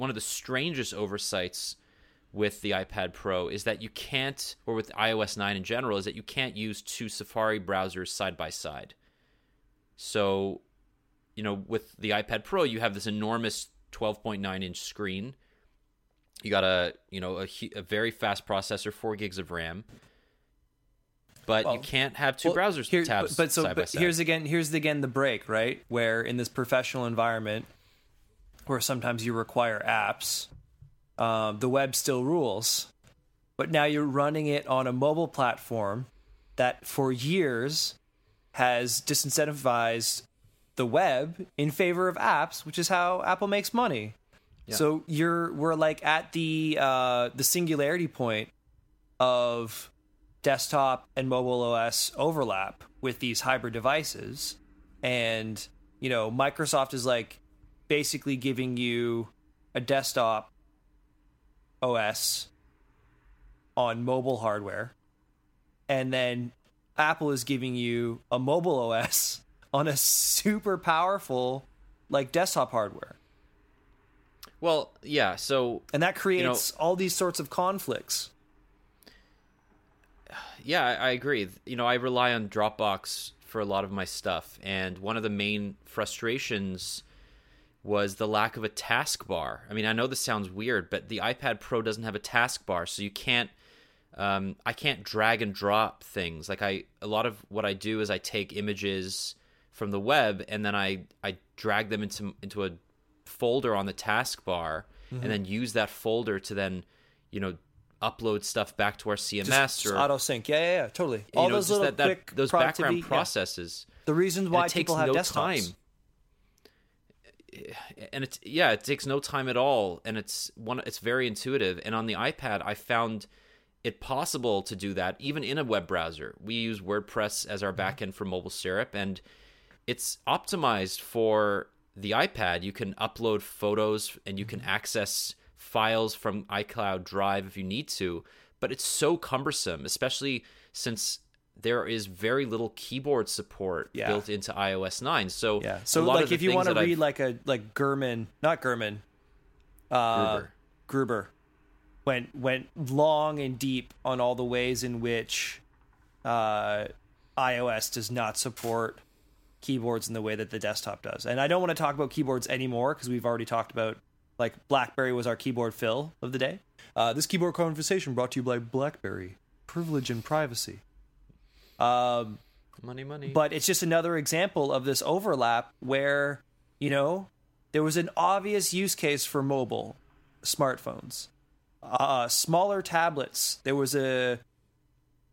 One of the strangest oversights with the iPad Pro is that you can't, or with iOS 9 in general, is that you can't use two Safari browsers side by side. So, you know, with the iPad Pro, you have this enormous 12.9 inch screen. You got a, you know, a, a very fast processor, four gigs of RAM. But you can't have two Well, browsers here- tabs but, but so but side. here's again here's again the break right where in this professional environment where sometimes you require apps um, the web still rules but now you're running it on a mobile platform that for years has disincentivized the web in favor of apps which is how apple makes money so you're we're like at the uh, the singularity point of desktop and mobile OS overlap with these hybrid devices. And, you know, Microsoft is like basically giving you a desktop OS on mobile hardware. And then Apple is giving you a mobile OS on a super powerful like desktop hardware. well, yeah. So And that creates all these sorts of conflicts. yeah, I, I agree. You know, I rely on Dropbox for a lot of my stuff, and one of the main frustrations was the lack of a taskbar. I mean, I know this sounds weird, but the iPad Pro doesn't have a taskbar, so you can't. Um, I can't drag and drop things. Like I, a lot of what I do is I take images from the web and then I I drag them into into a folder on the taskbar, and then use that folder to then, you know, upload stuff back to our CMS Just or auto sync. Yeah, yeah, yeah, totally. All know, those little that, that quick those background productivity- yeah. processes. The reasons And why it takes people have no desktops. time. And it's yeah, it takes no time at all, and it's one. It's very intuitive. And on the iPad, I found it possible to do that even in a web browser. We use WordPress as our mm-hmm. backend for Mobile Syrup, and it's optimized for the iPad. You can upload photos and you can mm-hmm. access files from iCloud Drive if you need to, but it's so cumbersome, especially since there is very little keyboard support Yeah. built into iOS 9. So Yeah. So like if you want to that I've- read like a like Gurman, not Gurman, uh, Gruber. Gruber went went long and deep on all the ways in which uh, iOS does not support keyboards in the way that the desktop does. And I don't want to talk about keyboards anymore because we've already talked about like BlackBerry was our keyboard fill of the day. Uh, this keyboard conversation brought to you by BlackBerry, privilege and privacy. Um, money money. but it's just another example of this overlap where you know there was an obvious use case for mobile smartphones. Uh, smaller tablets. There was a,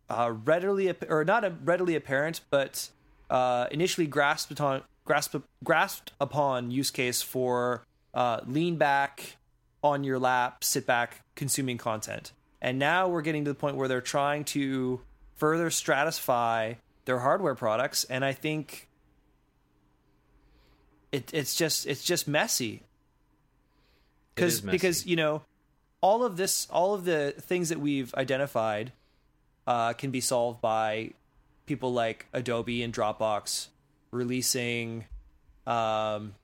uh readily or not a readily apparent but uh, initially grasped upon grasped, grasped upon use case for uh, lean back on your lap sit back consuming content. And now we're getting to the point where they're trying to further stratify their hardware products and i think it, it's just it's just messy. Because because you know all of this all of the things that we've identified uh, can be solved by people like adobe and dropbox releasing um,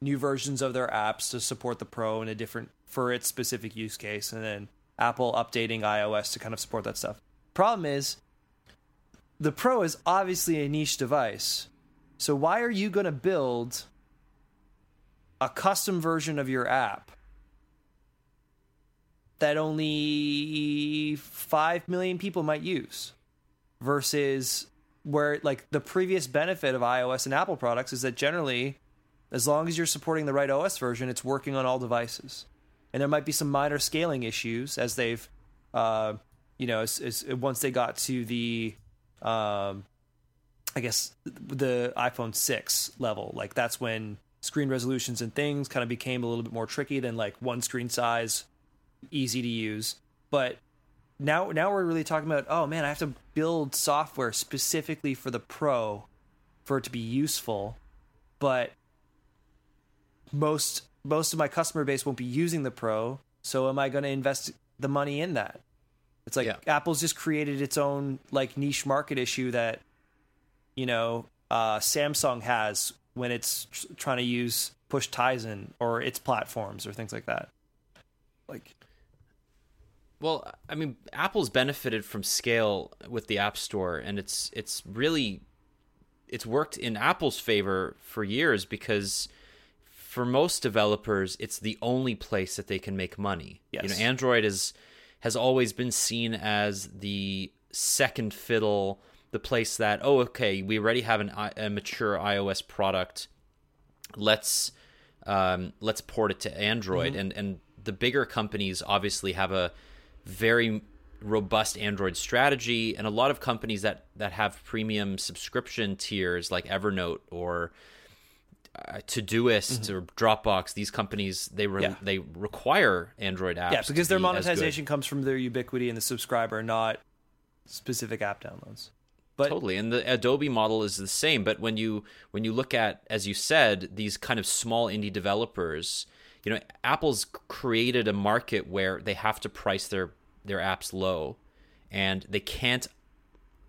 new versions of their apps to support the pro in a different for its specific use case and then apple updating ios to kind of support that stuff problem is the pro is obviously a niche device. So why are you going to build a custom version of your app that only 5 million people might use versus where like the previous benefit of iOS and Apple products is that generally as long as you're supporting the right OS version it's working on all devices. And there might be some minor scaling issues as they've uh, you know as, as, once they got to the um, I guess the iPhone 6 level like that's when screen resolutions and things kind of became a little bit more tricky than like one screen size easy to use. But now now we're really talking about oh man, I have to build software specifically for the pro for it to be useful. But most most of my customer base won't be using the pro, so am I going to invest the money in that? It's like Yeah. Apple's just created its own like niche market issue that you know uh, Samsung has when it's tr- trying to use push Tizen or its platforms or things like that. Like Well, I mean, Apple's benefited from scale with the App Store, and it's it's really it's worked in Apple's favor for years because for most developers, it's the only place that they can make money. You Yes. know, Android is has always been seen as the second fiddle, the place that oh, okay, we already have an, a mature iOS product. Let's um, let's port it to Android, and and the bigger companies obviously have a very robust Android strategy, and a lot of companies that that have premium subscription tiers like Evernote or uh, Todoist or Dropbox. These companies they re- Yeah. they require Android apps. yeah, because their be monetization comes from their ubiquity and the subscriber, not specific app downloads. But totally and the adobe model is the same but when you when you look at as you said these kind of small indie developers you know apple's created a market where they have to price their their apps low and they can't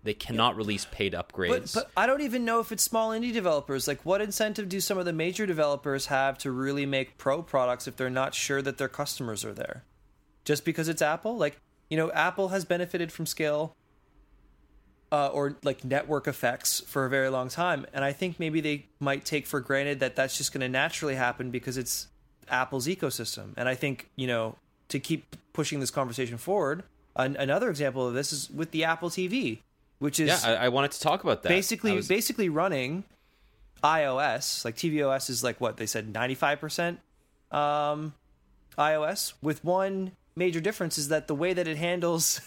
they cannot release paid upgrades But, but I don't even know if it's small indie developers. Like, what incentive do some of the major developers have to really make pro products if they're not sure that their customers are there? Just because it's Apple? Like, you know, Apple has benefited from scale uh, or like network effects for a very long time. And I think maybe they might take for granted that that's just going to naturally happen because it's Apple's ecosystem. And I think, you know, to keep pushing this conversation forward, an- another example of this is with the Apple TV, which is yeah I, I wanted to talk about that. basically was- basically running iOS, like tvOS is like what they said 95% um iOS with one major difference is that the way that it handles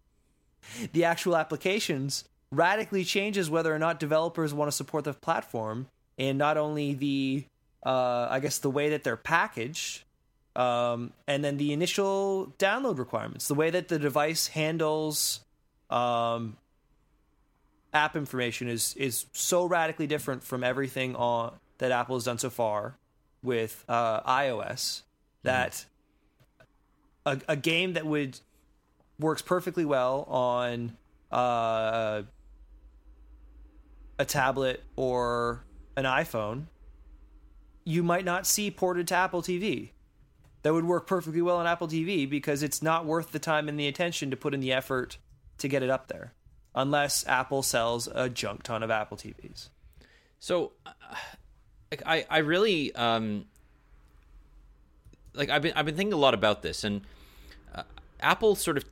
the actual applications radically changes whether or not developers want to support the platform and not only the uh I guess the way that they're packaged um and then the initial download requirements, the way that the device handles um app information is is so radically different from everything on that Apple has done so far with uh, iOS that a, a game that would works perfectly well on uh, a tablet or an iPhone, you might not see ported to Apple TV. That would work perfectly well on Apple TV because it's not worth the time and the attention to put in the effort to get it up there, unless Apple sells a junk ton of Apple TVs. So, uh, like, I I really um like I've been I've been thinking a lot about this, and uh, Apple sort of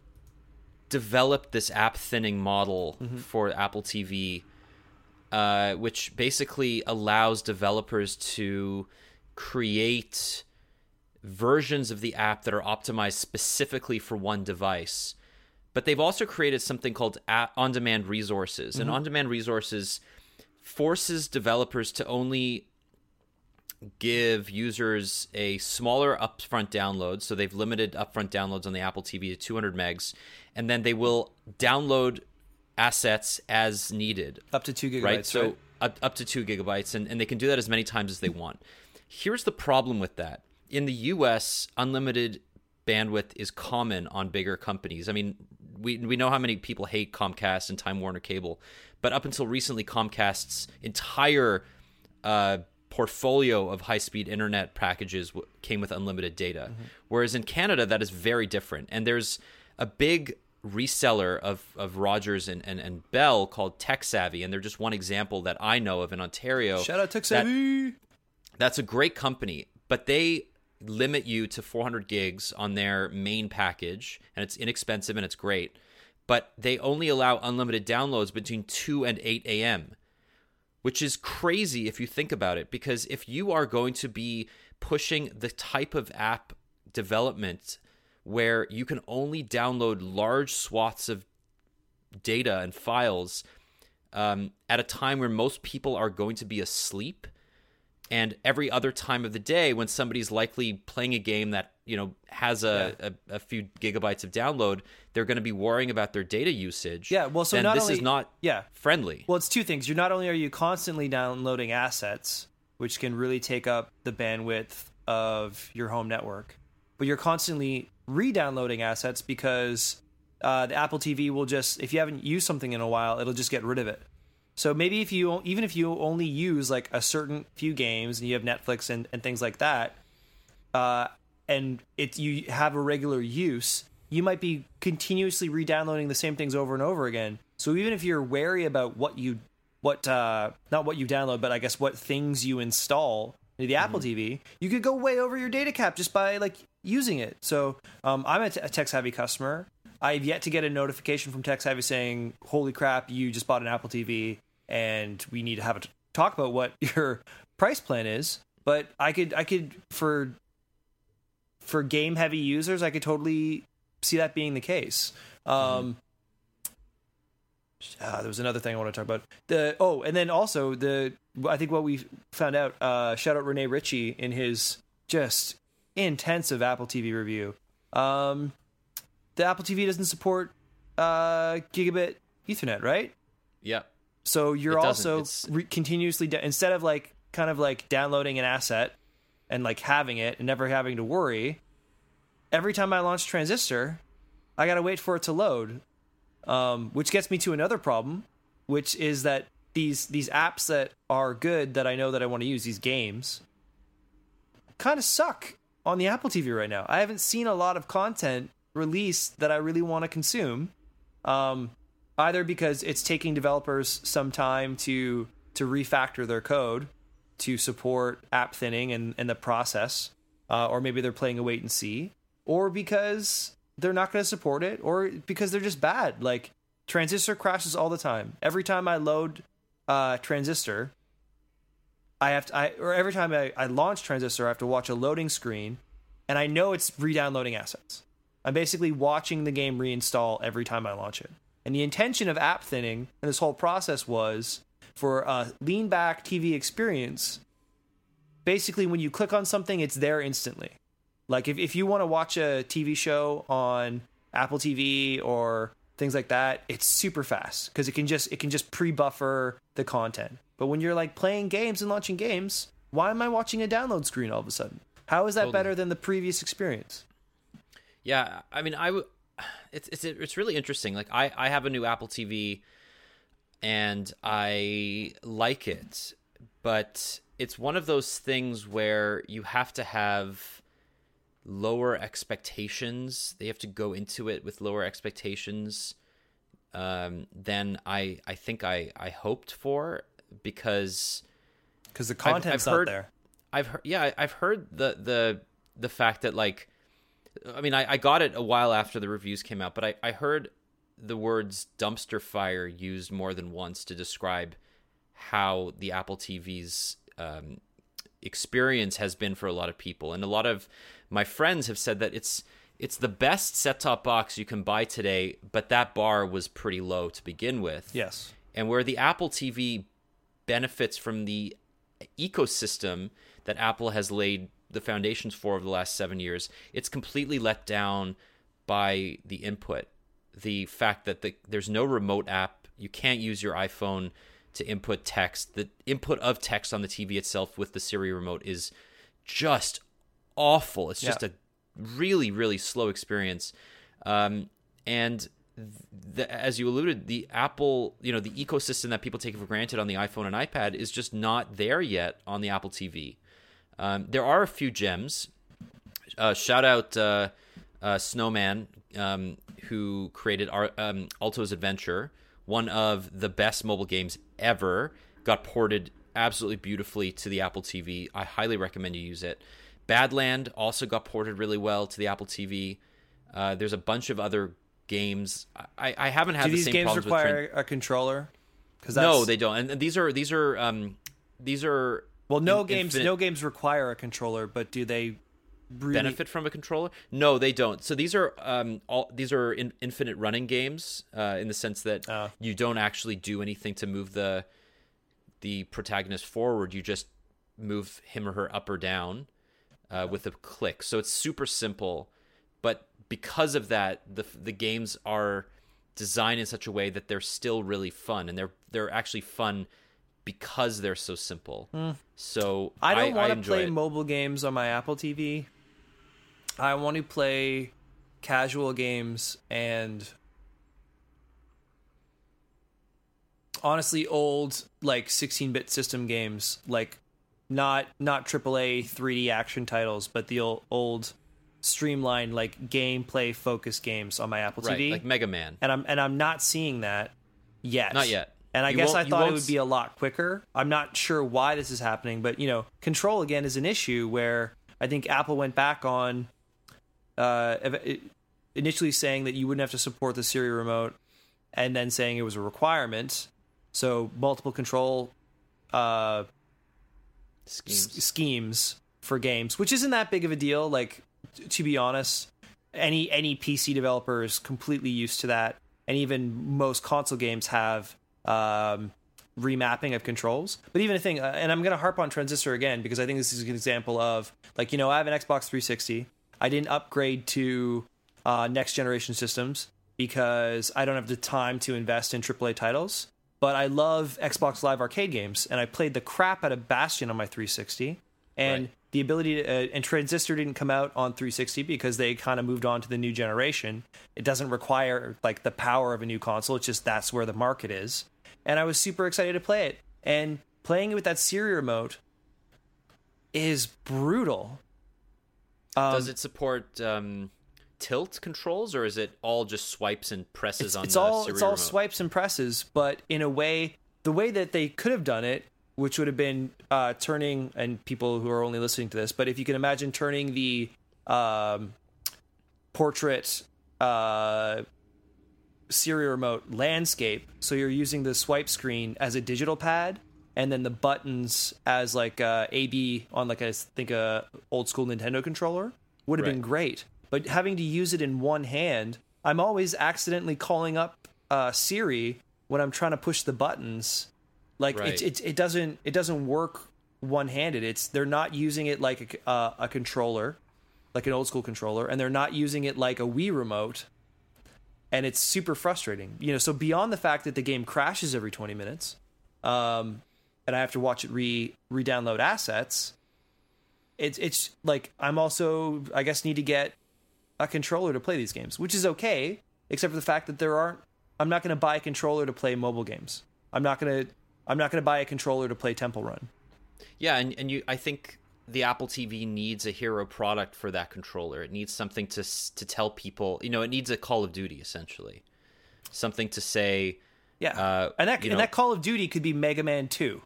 developed this app thinning model for Apple TV, uh, which basically allows developers to create versions of the app that are optimized specifically for one device. But they've also created something called on demand resources. And mm-hmm. on demand resources forces developers to only give users a smaller upfront download. So they've limited upfront downloads on the Apple TV to 200 megs. And then they will download assets as needed Up to two gigabytes, right? right? So up, up to two gigabytes, and, and they can do that as many times as they want. Here's the problem with that. In the US, unlimited bandwidth is common on bigger companies. I mean, we, we know how many people hate Comcast and Time Warner Cable, but up until recently, Comcast's entire uh, portfolio of high speed internet packages w- came with unlimited data. Whereas in Canada, that is very different. And there's a big reseller of, of Rogers and, and, and Bell called TekSavvy, and they're just one example that I know of in Ontario. Shout out that- TekSavvy. that's a great company, but they limit you to 400 gigs on their main package, and it's inexpensive and it's great. But they only allow unlimited downloads between 2 and 8 a.m., which is crazy if you think about it. Because if you are going to be pushing the type of app development where you can only download large swaths of data and files um, at a time where most people are going to be asleep and every other time of the day when somebody's likely playing a game that you know has a, Yeah. a, a few gigabytes of download they're going to be worrying about their data usage Yeah, well, so then not this only- is not yeah. friendly Well, it's two things. You're not only are you constantly downloading assets, which can really take up the bandwidth of your home network, but you're constantly re-downloading assets because uh, the Apple TV will just, if you haven't used something in a while, it'll just get rid of it. So maybe if you even if you only use like a certain few games and you have Netflix and, and things like that, uh, and it you have a regular use, you might be continuously re-downloading the same things over and over again. So even if you're wary about what you what uh not what you download, but I guess what things you install into the Apple TV, you could go way over your data cap just by like using it. So um, I'm a, t- a TekSavvy customer. I've yet to get a notification from TekSavvy saying, "Holy crap, you just bought an Apple TV, and we need to have a t- talk about what your price plan is." But I could, I could for for game heavy users, I could totally see that being the case. Um, uh, there was another thing I want to talk about. The oh, and then also the I think what we found out. Uh, shout out Rene Ritchie in his just intensive Apple TV review. Um, the Apple TV doesn't support uh, gigabit Ethernet, right? yeah So you're It also re- continuously da- instead of like kind of like downloading an asset and like having it and never having to worry. Every time I launch Transistor, I gotta wait for it to load, um, which gets me to another problem, which is that these these apps that are good that I know that I want to use these games kind of suck on the Apple TV right now. I haven't seen a lot of content released that I really want to consume. Um, either because it's taking developers some time to to refactor their code to support app thinning and, and the process, uh, or maybe they're playing a wait and see, or because they're not going to support it, or because they're just bad. Like Transistor crashes all the time. Every time I load uh, Transistor, I have to, I, or every time I, I launch Transistor, I have to watch a loading screen, and I know it's re-downloading assets. I'm basically watching the game reinstall every time I launch it. And the intention of app thinning and this whole process was for a lean back TV experience. Basically, when you click on something, it's there instantly. Like if, if you want to watch a TV show on Apple TV or things like that, it's super fast because it can just it can just pre-buffer the content. But when you're like playing games and launching games, why am I watching a download screen all of a sudden? How is that Totally. better than the previous experience? Yeah, I mean, I w- it's it's it's really interesting. Like, I I have a new Apple TV, and I like it, but it's one of those things where you have to have lower expectations. They have to go into it with lower expectations um, than I I think I I hoped for because Because the I've- content's I've not heard- there. I've heard, yeah, I've heard the the the fact that like, I mean, I, I got it a while after the reviews came out, but I I heard the words dumpster fire used more than once to describe how the Apple TV's um, experience has been for a lot of people, and a lot of my friends have said that it's it's the best set top box you can buy today, but that bar was pretty low to begin with. Yes. And where the Apple TV benefits from the ecosystem that Apple has laid the foundations for over the last seven years, it's completely let down by the input. The fact that the, there's no remote app, you can't use your iPhone to input text. The input of text on the TV itself with the Siri remote is just awful. It's just Yeah. a really, really slow experience. Um, and the, as you alluded, the Apple, you know, the ecosystem that people take for granted on the iPhone and iPad is just not there yet on the Apple TV. Um, there are a few gems. Uh, shout out uh, uh, Snowman, um, who created our, um, Alto's Adventure, one of the best mobile games ever. Got ported absolutely beautifully to the Apple TV. I highly recommend you use it. Badland also got ported really well to the Apple TV. Uh, there's a bunch of other games. I, I haven't had Do the these same games problems with require Tran- a controller? Because no, they don't. And, and these are these are um these are Well, no in- games, infinite- no games require a controller, but do they really, benefit from a controller? No, they don't. So these are um all these are in, infinite running games uh, in the sense that Oh. you don't actually do anything to move the the protagonist forward. You just move him or her up or down uh, with a click. So it's super simple, but because of that, the the games are designed in such a way that they're still really fun, and they're they're actually fun because they're so simple. So Hmm. I don't want to play it. mobile games on my Apple TV. I want to play casual games and honestly old like 16-bit system games like not not AAA 3D action titles but the old, old streamlined like gameplay focused games on my Apple right, TV like Mega Man. and I'm and I'm not seeing that yet. Not yet. And I You guess I thought it would be a lot quicker. I'm not sure why this is happening, but you know, control again is an issue where I think Apple went back on uh, initially saying that you wouldn't have to support the Siri remote, and then saying it was a requirement. So multiple control uh, Schemes. s- schemes for games, which isn't that big of a deal. Like t- to be honest, any any PC developer is completely used to that, and even most console games have um, remapping of controls. But even a thing, uh, and I'm going to harp on Transistor again because I think this is an example of like you know I have an Xbox 360. I didn't upgrade to uh, next generation systems because I don't have the time to invest in AAA titles. But I love Xbox Live Arcade games, and I played the crap out of Bastion on my 360. And Right. the ability to, uh, and Transistor didn't come out on 360 because they kind of moved on to the new generation. It doesn't require like the power of a new console. It's just that's where the market is. And I was super excited to play it. And playing it with that Siri remote is brutal. Um, Does it support um, tilt controls, or is it all just swipes and presses it's, on it's the all Siri it's all remote? swipes and presses, but in a way, the way that they could have done it, which would have been uh, turning, and people who are only listening to this, but if you can imagine turning the um, portrait uh, Siri remote landscape, so you're using the swipe screen as a digital pad, and then the buttons as like uh, AB on like a I think a old school Nintendo controller would have been great. But having to use it in one hand, I'm always accidentally calling up uh, Siri when I'm trying to push the buttons. Like Right. it, it, it doesn't it doesn't work one handed. It's they're not using it like a, uh, a controller, like an old school controller, and they're not using it like a Wii remote. And it's super frustrating, you know. So beyond the fact that the game crashes every 20 minutes, um, and I have to watch it re re-download assets, it's it's like I'm also I guess need to get a controller to play these games, which is okay, except for the fact that there aren't. I'm not going to buy a controller to play mobile games. I'm not going to. I'm not going to buy a controller to play Temple Run. Yeah, and, and you, I think the Apple TV needs a hero product for that controller. It needs something to to tell people. You know, it needs a Call of Duty essentially, something to say. Yeah, Uh, and that and know- that Call of Duty could be Mega Man Two.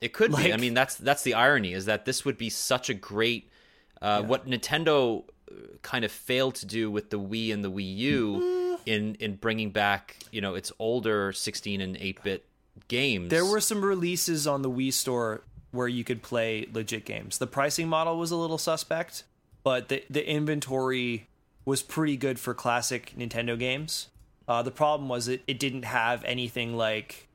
It could be. I mean, that's that's the irony is that this would be such a great. Uh, What Nintendo uh, kind of failed to do with the Wii and the Wii U in in bringing back you know its older 16 and 8 bit games. There were some releases on the Wii Store where you could play legit games. The pricing model was a little suspect, but the the inventory was pretty good for classic Nintendo games. Uh, the problem was it, it didn't have anything like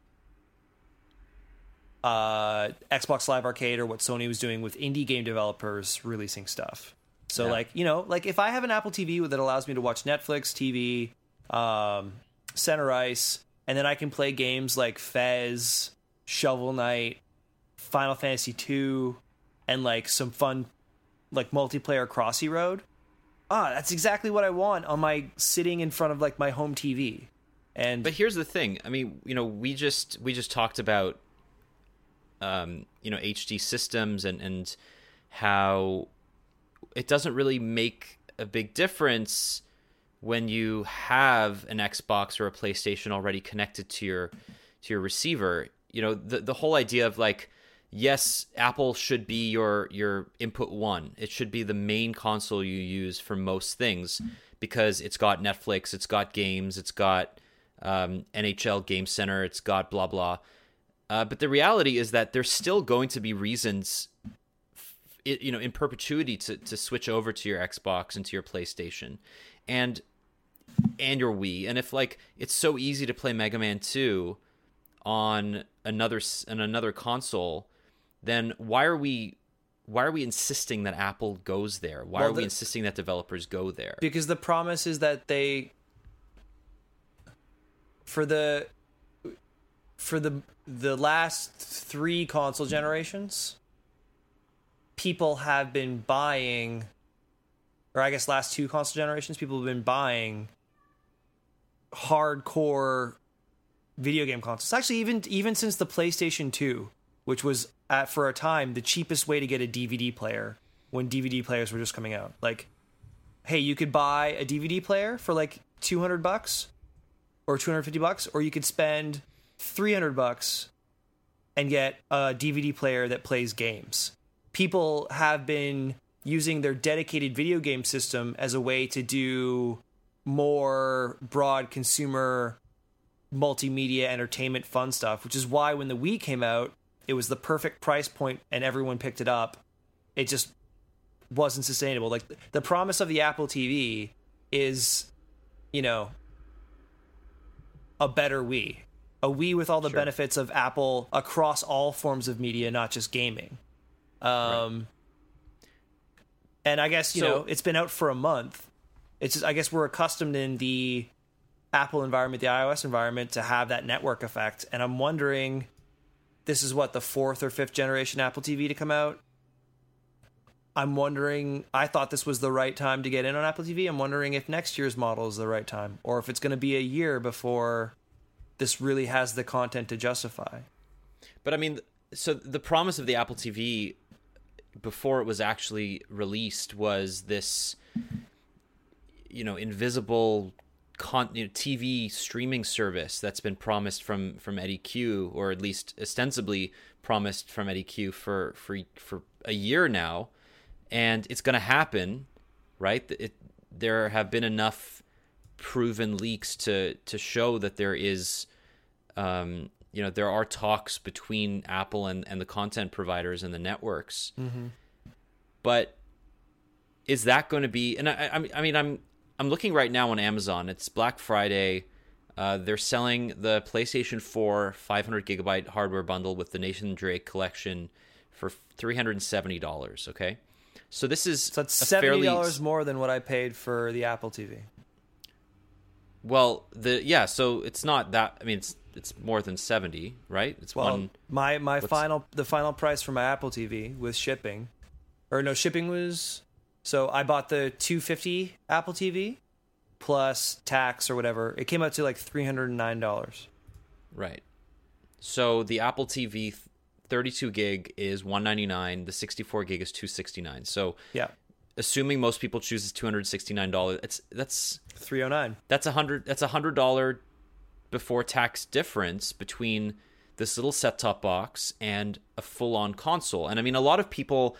uh, Xbox Live Arcade or what Sony was doing with indie game developers releasing stuff. So Yeah. like you know like if I have an Apple TV that allows me to watch Netflix, TV, um, Center Ice, and then I can play games like Fez, Shovel Knight, Final Fantasy II, and like some fun like multiplayer Crossy Road. Ah, that's exactly what I want on my sitting in front of like my home TV. And But here's the thing. I mean, you know, we just we just talked about um, you know, HD systems and and how it doesn't really make a big difference when you have an Xbox or a PlayStation already connected to your to your receiver. You know, the the whole idea of like yes, Apple should be your your input one. It should be the main console you use for most things because it's got Netflix, it's got games, it's got um, NHL Game Center, it's got blah blah. Uh, but the reality is that there's still going to be reasons, f- you know, in perpetuity to to switch over to your Xbox and to your PlayStation, and and your Wii. And if like it's so easy to play Mega Man Two on another on another console, then why are we why are we insisting that Apple goes there? Why Well, are we the- insisting that developers go there? because the promise is that they for the for the the last three console generations people have been buying or I guess last two console generations people have been buying hardcore video game consoles. Actually even even since the PlayStation 2, which was at for a time the cheapest way to get a DVD player when DVD players were just coming out. Like hey, you could buy a DVD player for like 200 bucks or 250 bucks or you could spend 300 bucks and get a DVD player that plays games. People have been using their dedicated video game system as a way to do more broad consumer multimedia entertainment fun stuff, which is why when the Wii came out, it was the perfect price point and everyone picked it up. It just wasn't sustainable. Like the promise of the Apple TV is, you know, a better Wii. A Wii with all the benefits of Apple across all forms of media, not just gaming. Um and I guess, you So- know, it's been out for a month. It's just I guess we're accustomed in the Apple environment, the iOS environment to have that network effect. And I'm wondering this is what the fourth or fifth generation Apple TV to come out. I'm wondering. I thought this was the right time to get in on Apple TV. I'm wondering if next year's model is the right time, or if it's going to be a year before this really has the content to justify. But I mean, so the promise of the Apple TV before it was actually released was this, you know, invisible con- you know, TV streaming service that's been promised from from Eddy Cue, or at least ostensibly promised from Eddy Cue for for for a year now, and it's going to happen, right? It, there have been enough proven leaks to to show that there is um, you know there are talks between Apple and, and the content providers and the networks. But is that going to be? And I, I mean, I'm I'm looking right now on Amazon. It's Black Friday. Uh, they're selling the PlayStation 4 500 gigabyte hardware bundle with the Nathan Drake collection for three hundred and seventy dollars. Okay, so this is So that's seventy dollars more than what I paid for the Apple TV. Well, the yeah, so it's not that. I mean, it's it's more than seventy, right? It's Well, one. my my final the final price for my Apple TV with shipping, or no shipping was. So I bought the 250 Apple TV plus tax or whatever. It came out to like three hundred and nine dollars. Right. So the Apple TV 32 gig is 199, the 64 gig is 269. So Yeah, assuming most people chooses $269, it's that's three hundred nine. that's a 100 that's a $100 before tax difference between this little set-top box and a full-on console. And I mean a lot of people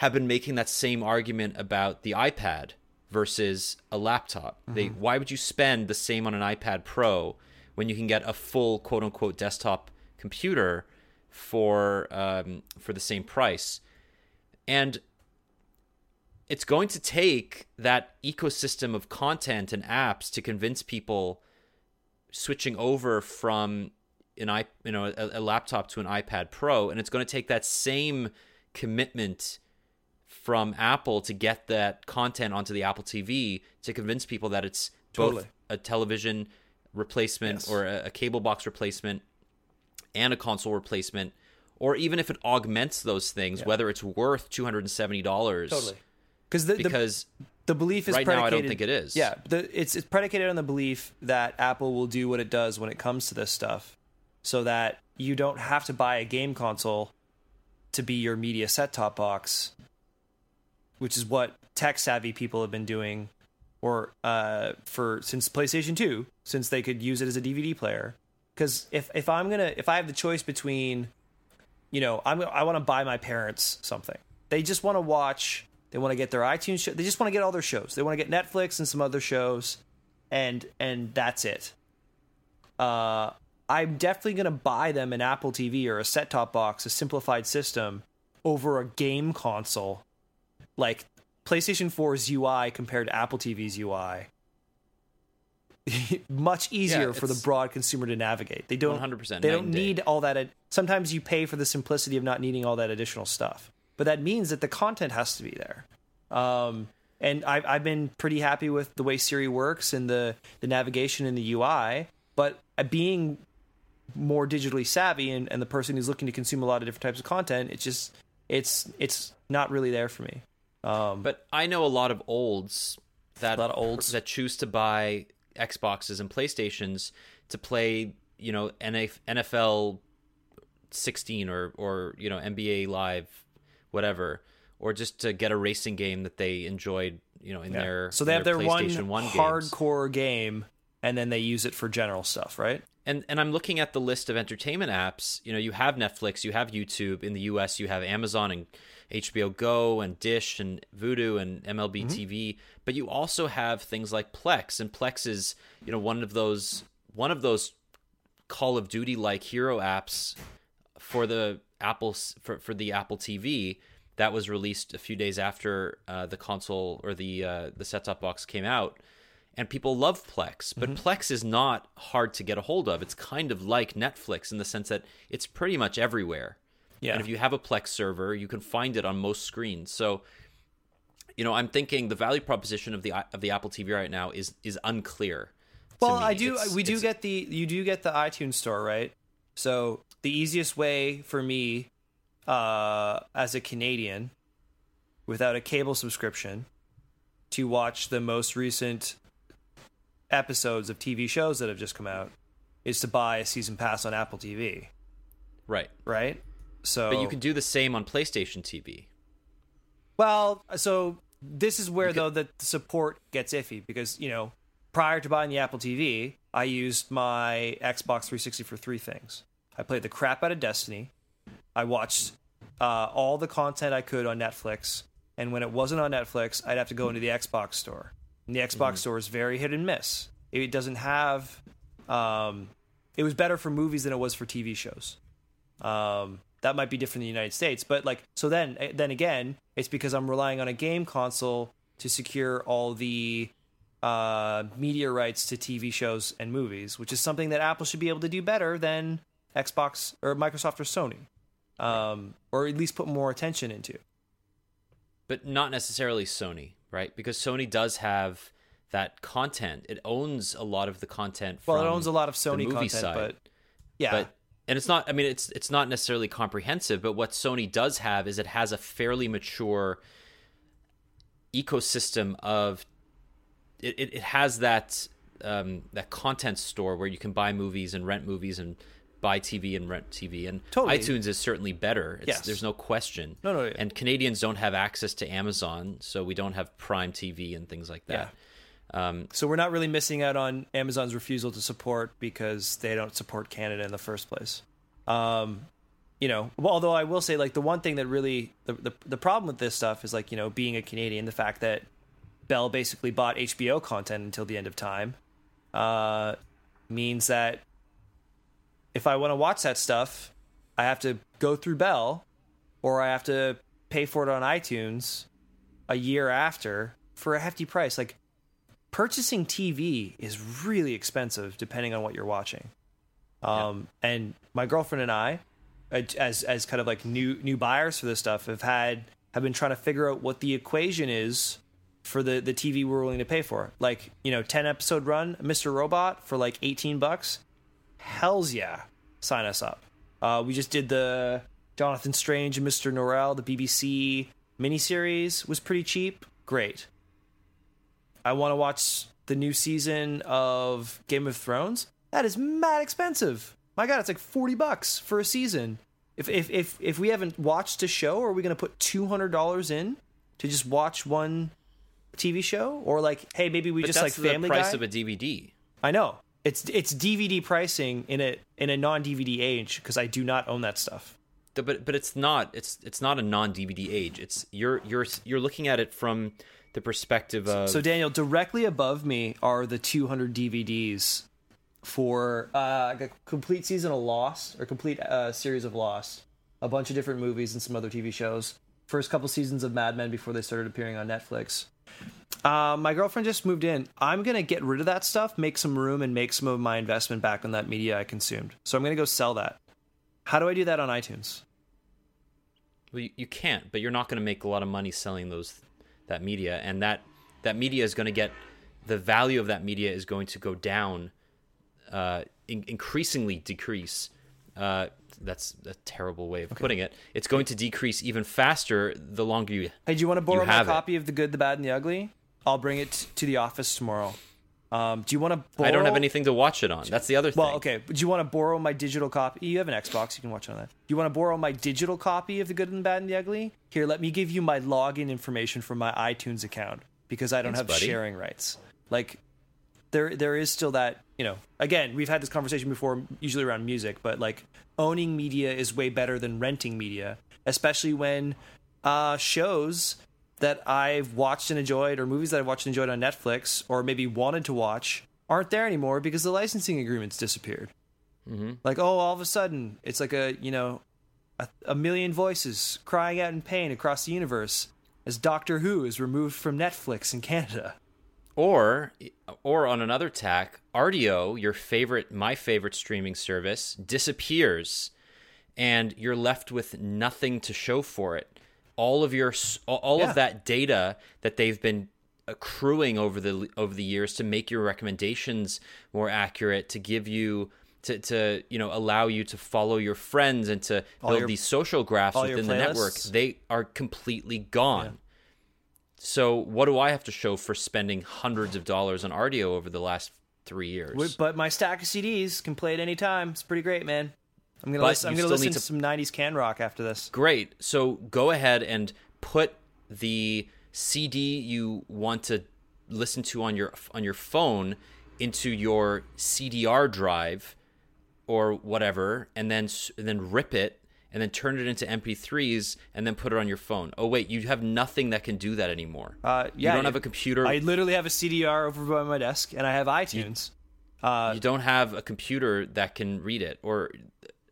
have been making that same argument about the iPad versus a laptop. They why would you spend the same on an iPad Pro when you can get a full quote unquote desktop computer for um, for the same price? And it's going to take that ecosystem of content and apps to convince people switching over from an i you know a, a laptop to an iPad Pro, and it's going to take that same commitment from Apple to get that content onto the Apple TV to convince people that it's Totally. both a television replacement Yes. or a, a cable box replacement and a console replacement, or even if it augments those things, whether it's worth two hundred and seventy dollars. Totally. Because the, the belief is right now, I don't think it is. Yeah, the, it's it's predicated on the belief that Apple will do what it does when it comes to this stuff, so that you don't have to buy a game console to be your media set top box, which is what tech savvy people have been doing, or uh, for since PlayStation Two, since they could use it as a DVD player. Because if if I'm gonna if I have the choice between you know, I'm I want to buy my parents something. They just want to watch. They want to get their iTunes show. They just want to get all their shows. They want to get Netflix and some other shows, and and that's it. Uh, I'm definitely gonna buy them an Apple TV or a set top box, a simplified system, over a game console, like PlayStation 4's UI compared to Apple TV's UI. Much easier Yeah, for the broad consumer to navigate. They don't 100% They don't and day. need all that. ad- Sometimes you pay for the simplicity of not needing all that additional stuff, but that means that the content has to be there. Um, and I've I've been pretty happy with the way Siri works and the the navigation and the UI. But being more digitally savvy and, and the person who's looking to consume a lot of different types of content, it's just it's it's not really there for me. Um, But I know a lot of olds that A lot of olds. that choose to buy Xboxes and PlayStations to play, you know, NFL 16 or or you know NBA Live, whatever, or just to get a racing game that they enjoyed, you know, in yeah. their so they have their PlayStation one, 1 games. hardcore game, and then they use it for general stuff, right? And and I'm looking at the list of entertainment apps. You know, you have Netflix, you have YouTube. In the U.S., you have Amazon and HBO Go and Dish and Vudu and MLB TV. But you also have things like Plex, and Plex is you know one of those one of those Call of Duty like hero apps for the Apple for for the Apple TV that was released a few days after uh, the console or the uh, the set top box came out. And people love Plex, but Plex is not hard to get a hold of. It's kind of like Netflix in the sense that it's pretty much everywhere. Yeah. And if you have a Plex server, you can find it on most screens. So, you know, I'm thinking the value proposition of the of the Apple TV right now is is unclear. Well. I do. It's- we do get the you do get the iTunes store, right? So the easiest way for me, uh, as a Canadian, without a cable subscription, to watch the most recent episodes of TV shows that have just come out, is to buy a season pass on Apple TV, right. right? So, But you can do the same on PlayStation TV. Well, so this is where though the support gets iffy because you know prior to buying the Apple TV, I used my Xbox 360 for three things. I played the crap out of Destiny. I watched uh, all the content I could on Netflix, and when it wasn't on Netflix, I'd have to go into the Xbox store. And the Xbox store is very hit and miss. It doesn't have. Um, it was better for movies than it was for TV shows. Um, that might be different in the United States, but like so then then again, it's because I'm relying on a game console to secure all the uh, media rights to TV shows and movies, which is something that Apple should be able to do better than Xbox or Microsoft or Sony, um, or at least put more attention into. but not necessarily Sony, right? Because Sony does have that content. It owns a lot of the content. Well, it owns a lot of Sony movie content, side. but yeah, but and it's not. I mean, it's it's not necessarily comprehensive. But what Sony does have is it has a fairly mature ecosystem of. It it, it has that um, that content store where you can buy movies and rent movies and buy TV and rent TV. And Totally. iTunes is certainly better. It's, Yes. there's no question. No, no, yeah. And Canadians don't have access to Amazon, so we don't have Prime TV and things like that. Um, so we're not really missing out on Amazon's refusal to support because they don't support Canada in the first place. Um, you know, well, although I will say, like the one thing that really the, the the problem with this stuff is like you know being a Canadian, the fact that Bell basically bought HBO content until the end of time uh, means that if I want to watch that stuff, I have to go through Bell, or I have to pay for it on iTunes a year after for a hefty price. Like purchasing TV is really expensive depending on what you're watching. Um, and my girlfriend and I, as as kind of like new new buyers for this stuff, have had have been trying to figure out what the equation is for the the TV we're willing to pay for. Like you know, ten episode run, Mr. Robot for like eighteen bucks. Hell's yeah, sign us up. Uh, we just did the Jonathan Strange and Mr. Norrell, the BBC miniseries was pretty cheap. Great. I want to watch the new season of Game of Thrones. That is mad expensive. My God, it's like forty bucks for a season. If if if if we haven't watched a show, are we going to put two hundred dollars in to just watch one TV show? Or like, hey, maybe we but just like Family the price Guy. of a DVD. I know it's it's DVD pricing in a in a non DVD age because I do not own that stuff. but but it's not it's it's not a non DVD age. It's you're you're you're looking at it from the perspective of So Daniel, directly above me are the 200 DVDs for uh, a complete season of Lost or complete uh, series of Lost, a bunch of different movies and some other TV shows. First couple seasons of Mad Men before they started appearing on Netflix. Uh, my girlfriend just moved in. I'm gonna get rid of that stuff, make some room, and make some of my investment back on that media I consumed. So I'm gonna go sell that. How do I do that on iTunes? Well, you, you can't, but you're not to make a lot of money selling those that media, and that that media is to get the value of that media is going to go down, uh, in, increasingly decrease. Uh, that's a terrible way of putting it. It's going to decrease even faster the longer you. Hey, do you want to borrow my have it. copy of The Good, the Bad, and the Ugly? I'll bring it to the office tomorrow. Um, do you want to borrow? I don't have anything to watch it on. That's the other thing. Well, okay. Do you want to borrow my digital copy? You have an Xbox. You can watch it on that. Do you want to borrow my digital copy of The Good and the Bad and the Ugly? Here, let me give you my login information for my iTunes account because I don't Thanks, have buddy. sharing rights. Like, there there is still that you know. Again, we've had this conversation before, usually around music, but like owning media is way better than renting media, especially when uh, shows that I've watched and enjoyed, or movies that I've watched and enjoyed on Netflix, or maybe wanted to watch, aren't there anymore because the licensing agreements disappeared. Mm-hmm. Like, oh, all of a sudden, it's like a you know, a, a million voices crying out in pain across the universe as Doctor Who is removed from Netflix in Canada. Or or on another tack, Rdio, your favorite, my favorite streaming service, disappears, and you're left with nothing to show for it. All of your all- Yeah. of that data that they've been accruing over the over the years to make your recommendations more accurate, to give you to, to you know allow you to follow your friends and to All build your- these social graphs within the network, they are completely gone. So what do I have to show for spending hundreds of dollars on Rdio over the last three years? But my stack of CDs can play at any time. It's pretty great, man. I'm gonna But listen, I'm gonna listen to to- some '90s can rock after this. Great. So go ahead and put the CD you want to listen to on your on your phone into your CDR drive or whatever, and then and then rip it and then turn it into MP3s and then put it on your phone. Oh wait, you have nothing that can do that anymore. Uh, yeah, you don't have a computer. I literally have a CDR over by my desk, and I have iTunes. uh, you don't have a computer that can read it, or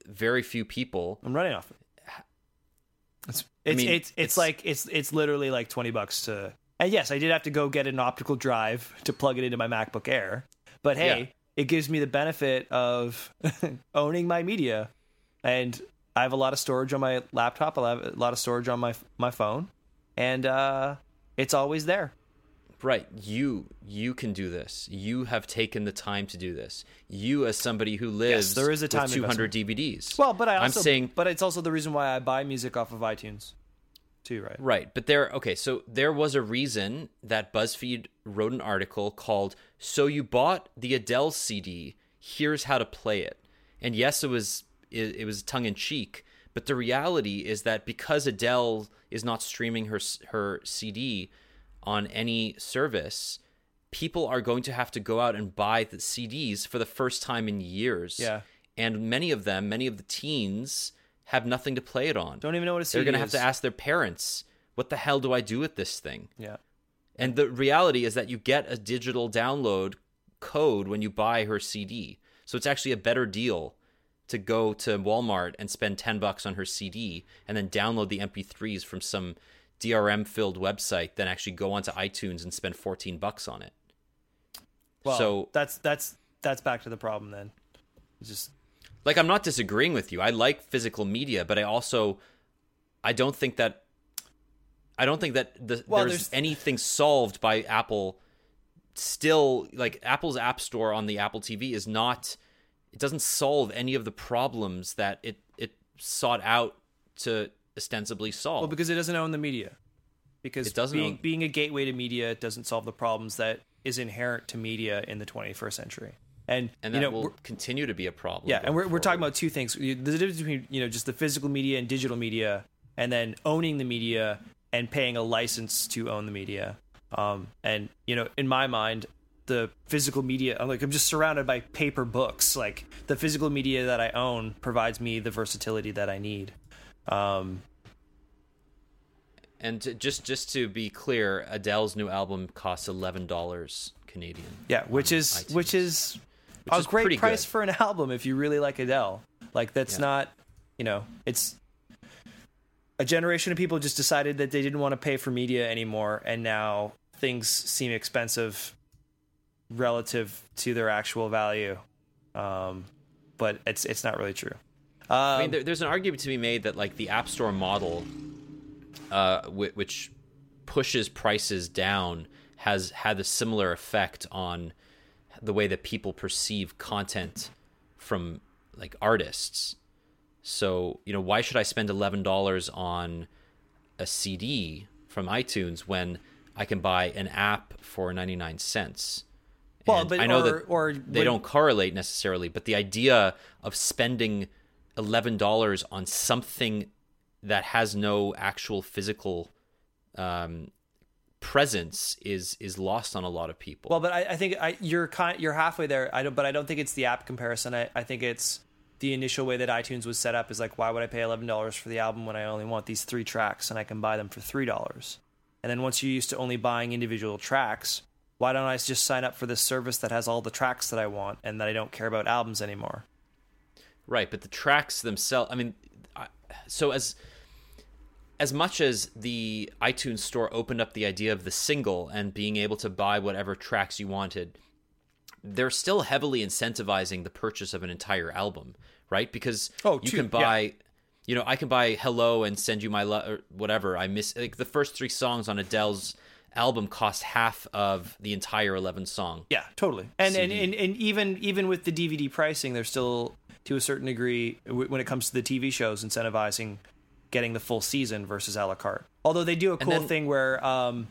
very few people. I'm running off. it. It's it's mean, it's, it's it's- like it's it's literally like twenty bucks to. And yes, I did have to go get an optical drive to plug it into my MacBook Air. But hey, Yeah. it gives me the benefit of owning my media, and I have a lot of storage on my laptop. I have a lot of storage on my my phone, and uh, it's always there. Right, you you can do this. You have taken the time to do this. You, as somebody who lives, there is a time 200 DVDs. Well, but I also, am saying but it's also the reason why I buy music off of iTunes, too, right? right, but there. Okay, so there was a reason that BuzzFeed wrote an article called "So You Bought the Adele CD? Here's how to play it." And yes, it was it, it was tongue in cheek, but the reality is that because Adele is not streaming her her CD on any service, people are going to have to go out and buy the CDs for the first time in years. Yeah. And many of them, many of the teens, have nothing to play it on. Don't even know what a CD They're going to have to ask their parents, what the hell do I do with this thing? Yeah. And the reality is that you get a digital download code when you buy her CD. So it's actually a better deal to go to Walmart and spend 10 bucks on her CD and then download the MP3s from some DRM filled website than actually go onto iTunes and spend 14 bucks on it. Well, so that's that's that's back to the problem then. It's just like I'm not disagreeing with you. I like physical media, but I also I don't think that I don't think that the, Well, there's, there's- anything solved by Apple. Still, like Apple's App Store on the Apple TV is not. It doesn't solve any of the problems that it it sought out to ostensibly solve. well because it doesn't own the media. Because It doesn't being own- being a gateway to media doesn't solve the problems that is inherent to media in the 21st century. And, and you know, will continue to be a problem. yeah, and we're we're talking about two things: the difference between you know just the physical media and digital media, and then owning the media and paying a license to own the media. Um, and you know, in my mind, the physical media, I'm like I'm just surrounded by paper books. Like the physical media that I own provides me the versatility that I need. Um, And to, just just to be clear, Adele's new album costs eleven dollars Canadian. yeah, which is iTunes. which is Which a is great price good. for an album if you really like Adele. Like that's Yeah. not, you know, it's a generation of people just decided that they didn't want to pay for media anymore, and now things seem expensive relative to their actual value. Um, but it's it's not really true. Um, I mean, there, there's an argument to be made that like the App Store model, uh, whi- which pushes prices down, has had a similar effect on the way that people perceive content from like artists. So you know, why should I spend eleven dollars on a CD from iTunes when I can buy an app for ninety nine cents? Well, And but- I know or- that or they would- don't correlate necessarily, but the idea of spending eleven dollars on something that has no actual physical um, presence is is lost on a lot of people. Well, but I, I think I, you're kind, you're halfway there. I don't, but I don't think it's the app comparison. I, I think it's the initial way that iTunes was set up. Is like, why would I pay eleven dollars for the album when I only want these three tracks and I can buy them for three dollars? And then once you're used to only buying individual tracks, why don't I just sign up for this service that has all the tracks that I want and that I don't care about albums anymore? Right, but the tracks themselves. I mean, I, so as as much as the iTunes store opened up the idea of the single and being able to buy whatever tracks you wanted, they're still heavily incentivizing the purchase of an entire album, right? Because Oh, you true, can yeah. buy. You know, I can buy "Hello" and send you my lo- or whatever. I miss like the first three songs on Adele's album cost half of the entire eleven song. Yeah, totally. And and, and and even even with the DVD pricing, they're still to a certain degree when it comes to the TV shows incentivizing getting the full season versus a la carte. Although they do a cool then- thing where um,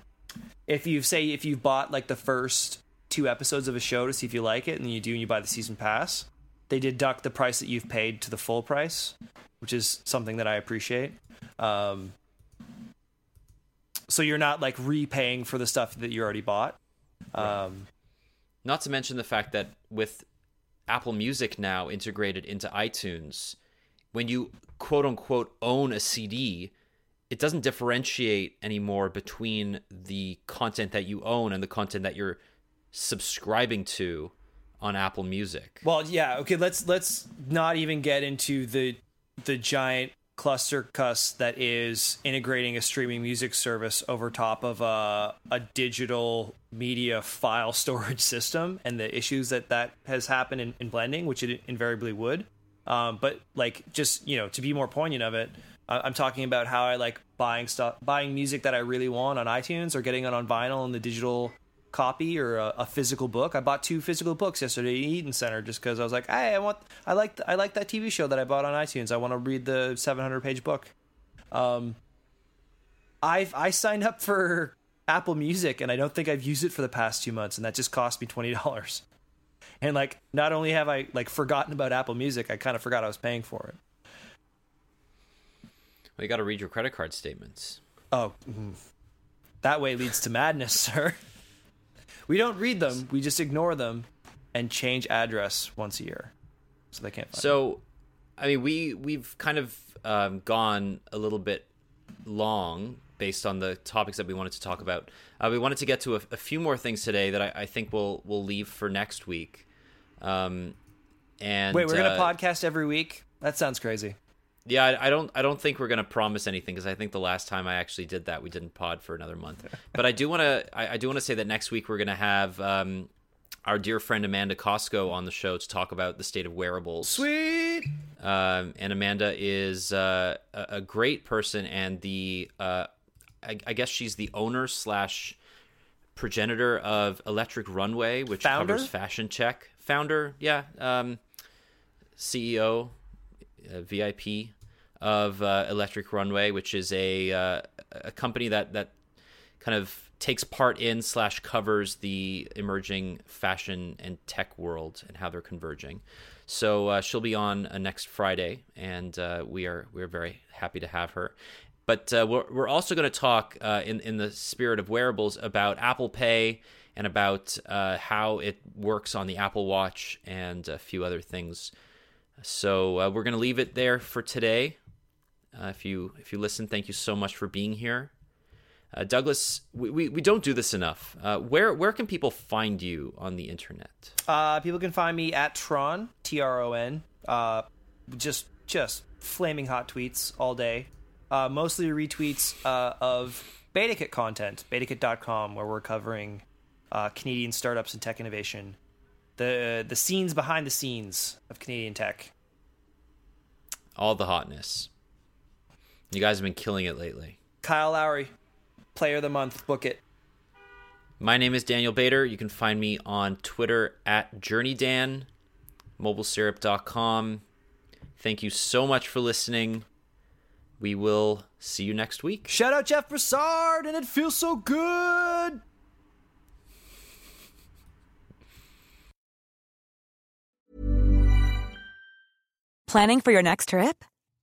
if you say if you've bought like the first two episodes of a show to see if you like it, and you do, and you buy the season pass, they deduct the price that you've paid to the full price, which is something that I appreciate. Um, so you're not like repaying for the stuff that you already bought. Um, Not to mention the fact that with Apple Music now integrated into iTunes, when you quote unquote own a CD, it doesn't differentiate anymore between the content that you own and the content that you're subscribing to on Apple Music. Well, yeah, okay, let's let's not even get into the the giant cluster cuss that is integrating a streaming music service over top of a a digital media file storage system and the issues that that has happened in, in blending, which it invariably would. Um, but like, just you know, to be more poignant of it, I- I'm talking about how I like buying stuff, buying music that I really want on iTunes or getting it on vinyl in the digital copy or a, a physical book. I bought two physical books yesterday at Eaton Center just because I was like, hey, I want, I like, I like that TV show that I bought on iTunes. I want to read the 700 page book. Um, I've I signed up for Apple Music and I don't think I've used it for the past two months, and that just cost me twenty dollars. And like, not only have I like forgotten about Apple Music, I kind of forgot I was paying for it. Well, you got to read your credit card statements. Oh, mm. that way leads to madness, sir. We don't read them; we just ignore them and change address once a year, so they can't. So, I mean, we we've kind of um, gone a little bit long based on the topics that we wanted to talk about. Uh, we wanted to get to a, a few more things today that I, I think we'll we'll leave for next week. Um, and Wait, we're gonna uh, podcast every week. That sounds crazy. Yeah, I, I don't I don't think we're gonna promise anything because I think the last time I actually did that we didn't pod for another month. but I do want to I, I do want to say that next week we're gonna have um, our dear friend Amanda Cosco on the show to talk about the state of wearables. Sweet. Um, and Amanda is uh, a, a great person, and the uh, I, I guess she's the owner slash progenitor of Electric Runway, which Founder? covers fashion check. Founder, yeah, um, CEO, uh, VIP of uh, Electric Runway, which is a uh, a company that that kind of takes part in slash covers the emerging fashion and tech world and how they're converging. So uh, she'll be on uh, next Friday, and uh, we are we're very happy to have her. But uh, we're we're also going to talk in in the spirit of wearables about Apple Pay and about how it works on the Apple Watch and a few other things. So we're going to leave it there for today. Uh, if you if you listen, thank you so much for being here. Uh, Douglas, we, we, we, don't do this enough. Uh, where where can people find you on the internet? Uh, people can find me at Tron T R O N. Uh, just just flaming hot tweets all day. Uh, mostly retweets uh, of BetaKit content, betakit.com, where we're covering uh, Canadian startups and tech innovation, the the scenes behind the scenes of Canadian tech. All the hotness. You guys have been killing it lately. Kyle Lowry, Player of the Month, book it. My name is Daniel Bader. You can find me on Twitter at JourneyDan, mobilesyrup.com. Thank you so much for listening. We will see you next week. Shout out Jeff Broussard, and it feels so good. Planning for your next trip?